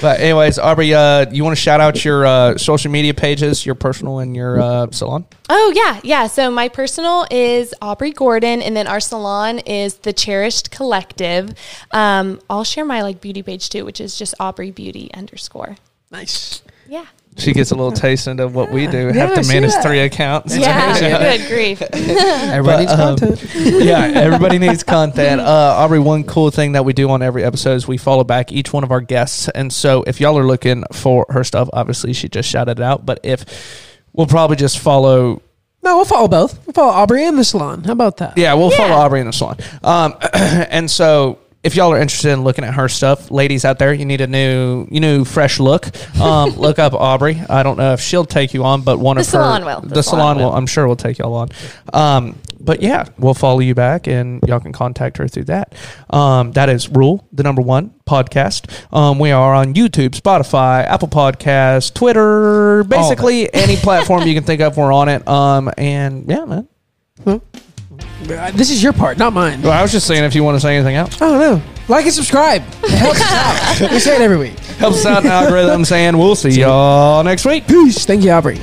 But anyways, Aubrey, uh, you want to shout out your uh, social media pages, your personal and your uh, salon?
oh yeah, yeah. So my personal is Aubrey Gordon, and then our salon is the Cherished Collective. Um, I'll share my like beauty page too, which is just Aubrey Beauty underscore.
Nice.
Yeah.
She gets a little taste into what we do.
Yeah,
Have to manage
that.
three accounts.
Yeah. Good grief.
Everybody needs
um,
content.
yeah, everybody needs content. Uh, Aubrey, one cool thing that we do on every episode is we follow back each one of our guests. And so if y'all are looking for her stuff, obviously she just shouted it out. But if we'll probably just follow
No, we'll follow both. We'll follow Aubrey and the salon. How about that?
Yeah, we'll follow Aubrey and the salon. Um, and so if y'all are interested in looking at her stuff, ladies out there, you need a new, you know, fresh look. Um, look up Aubrey. I don't know if she'll take you on, but one
The
of her,
salon will.
The,
The
salon,
salon
will.
will.
I'm sure will take y'all on. Um, but yeah, we'll follow you back, and y'all can contact her through that. Um, that is Rule, the number one podcast. Um, we are on YouTube, Spotify, Apple Podcasts, Twitter, basically any platform you can think of. We're on it. Um, and yeah, man.
Uh, Uh, this is your part, not mine.
Well, I was just saying if you want to say anything else.
I don't know. Like and subscribe. It helps us out. We say it every week.
helps us out in algorithms, and we'll see y'all next week.
Peace. Thank you, Aubrey.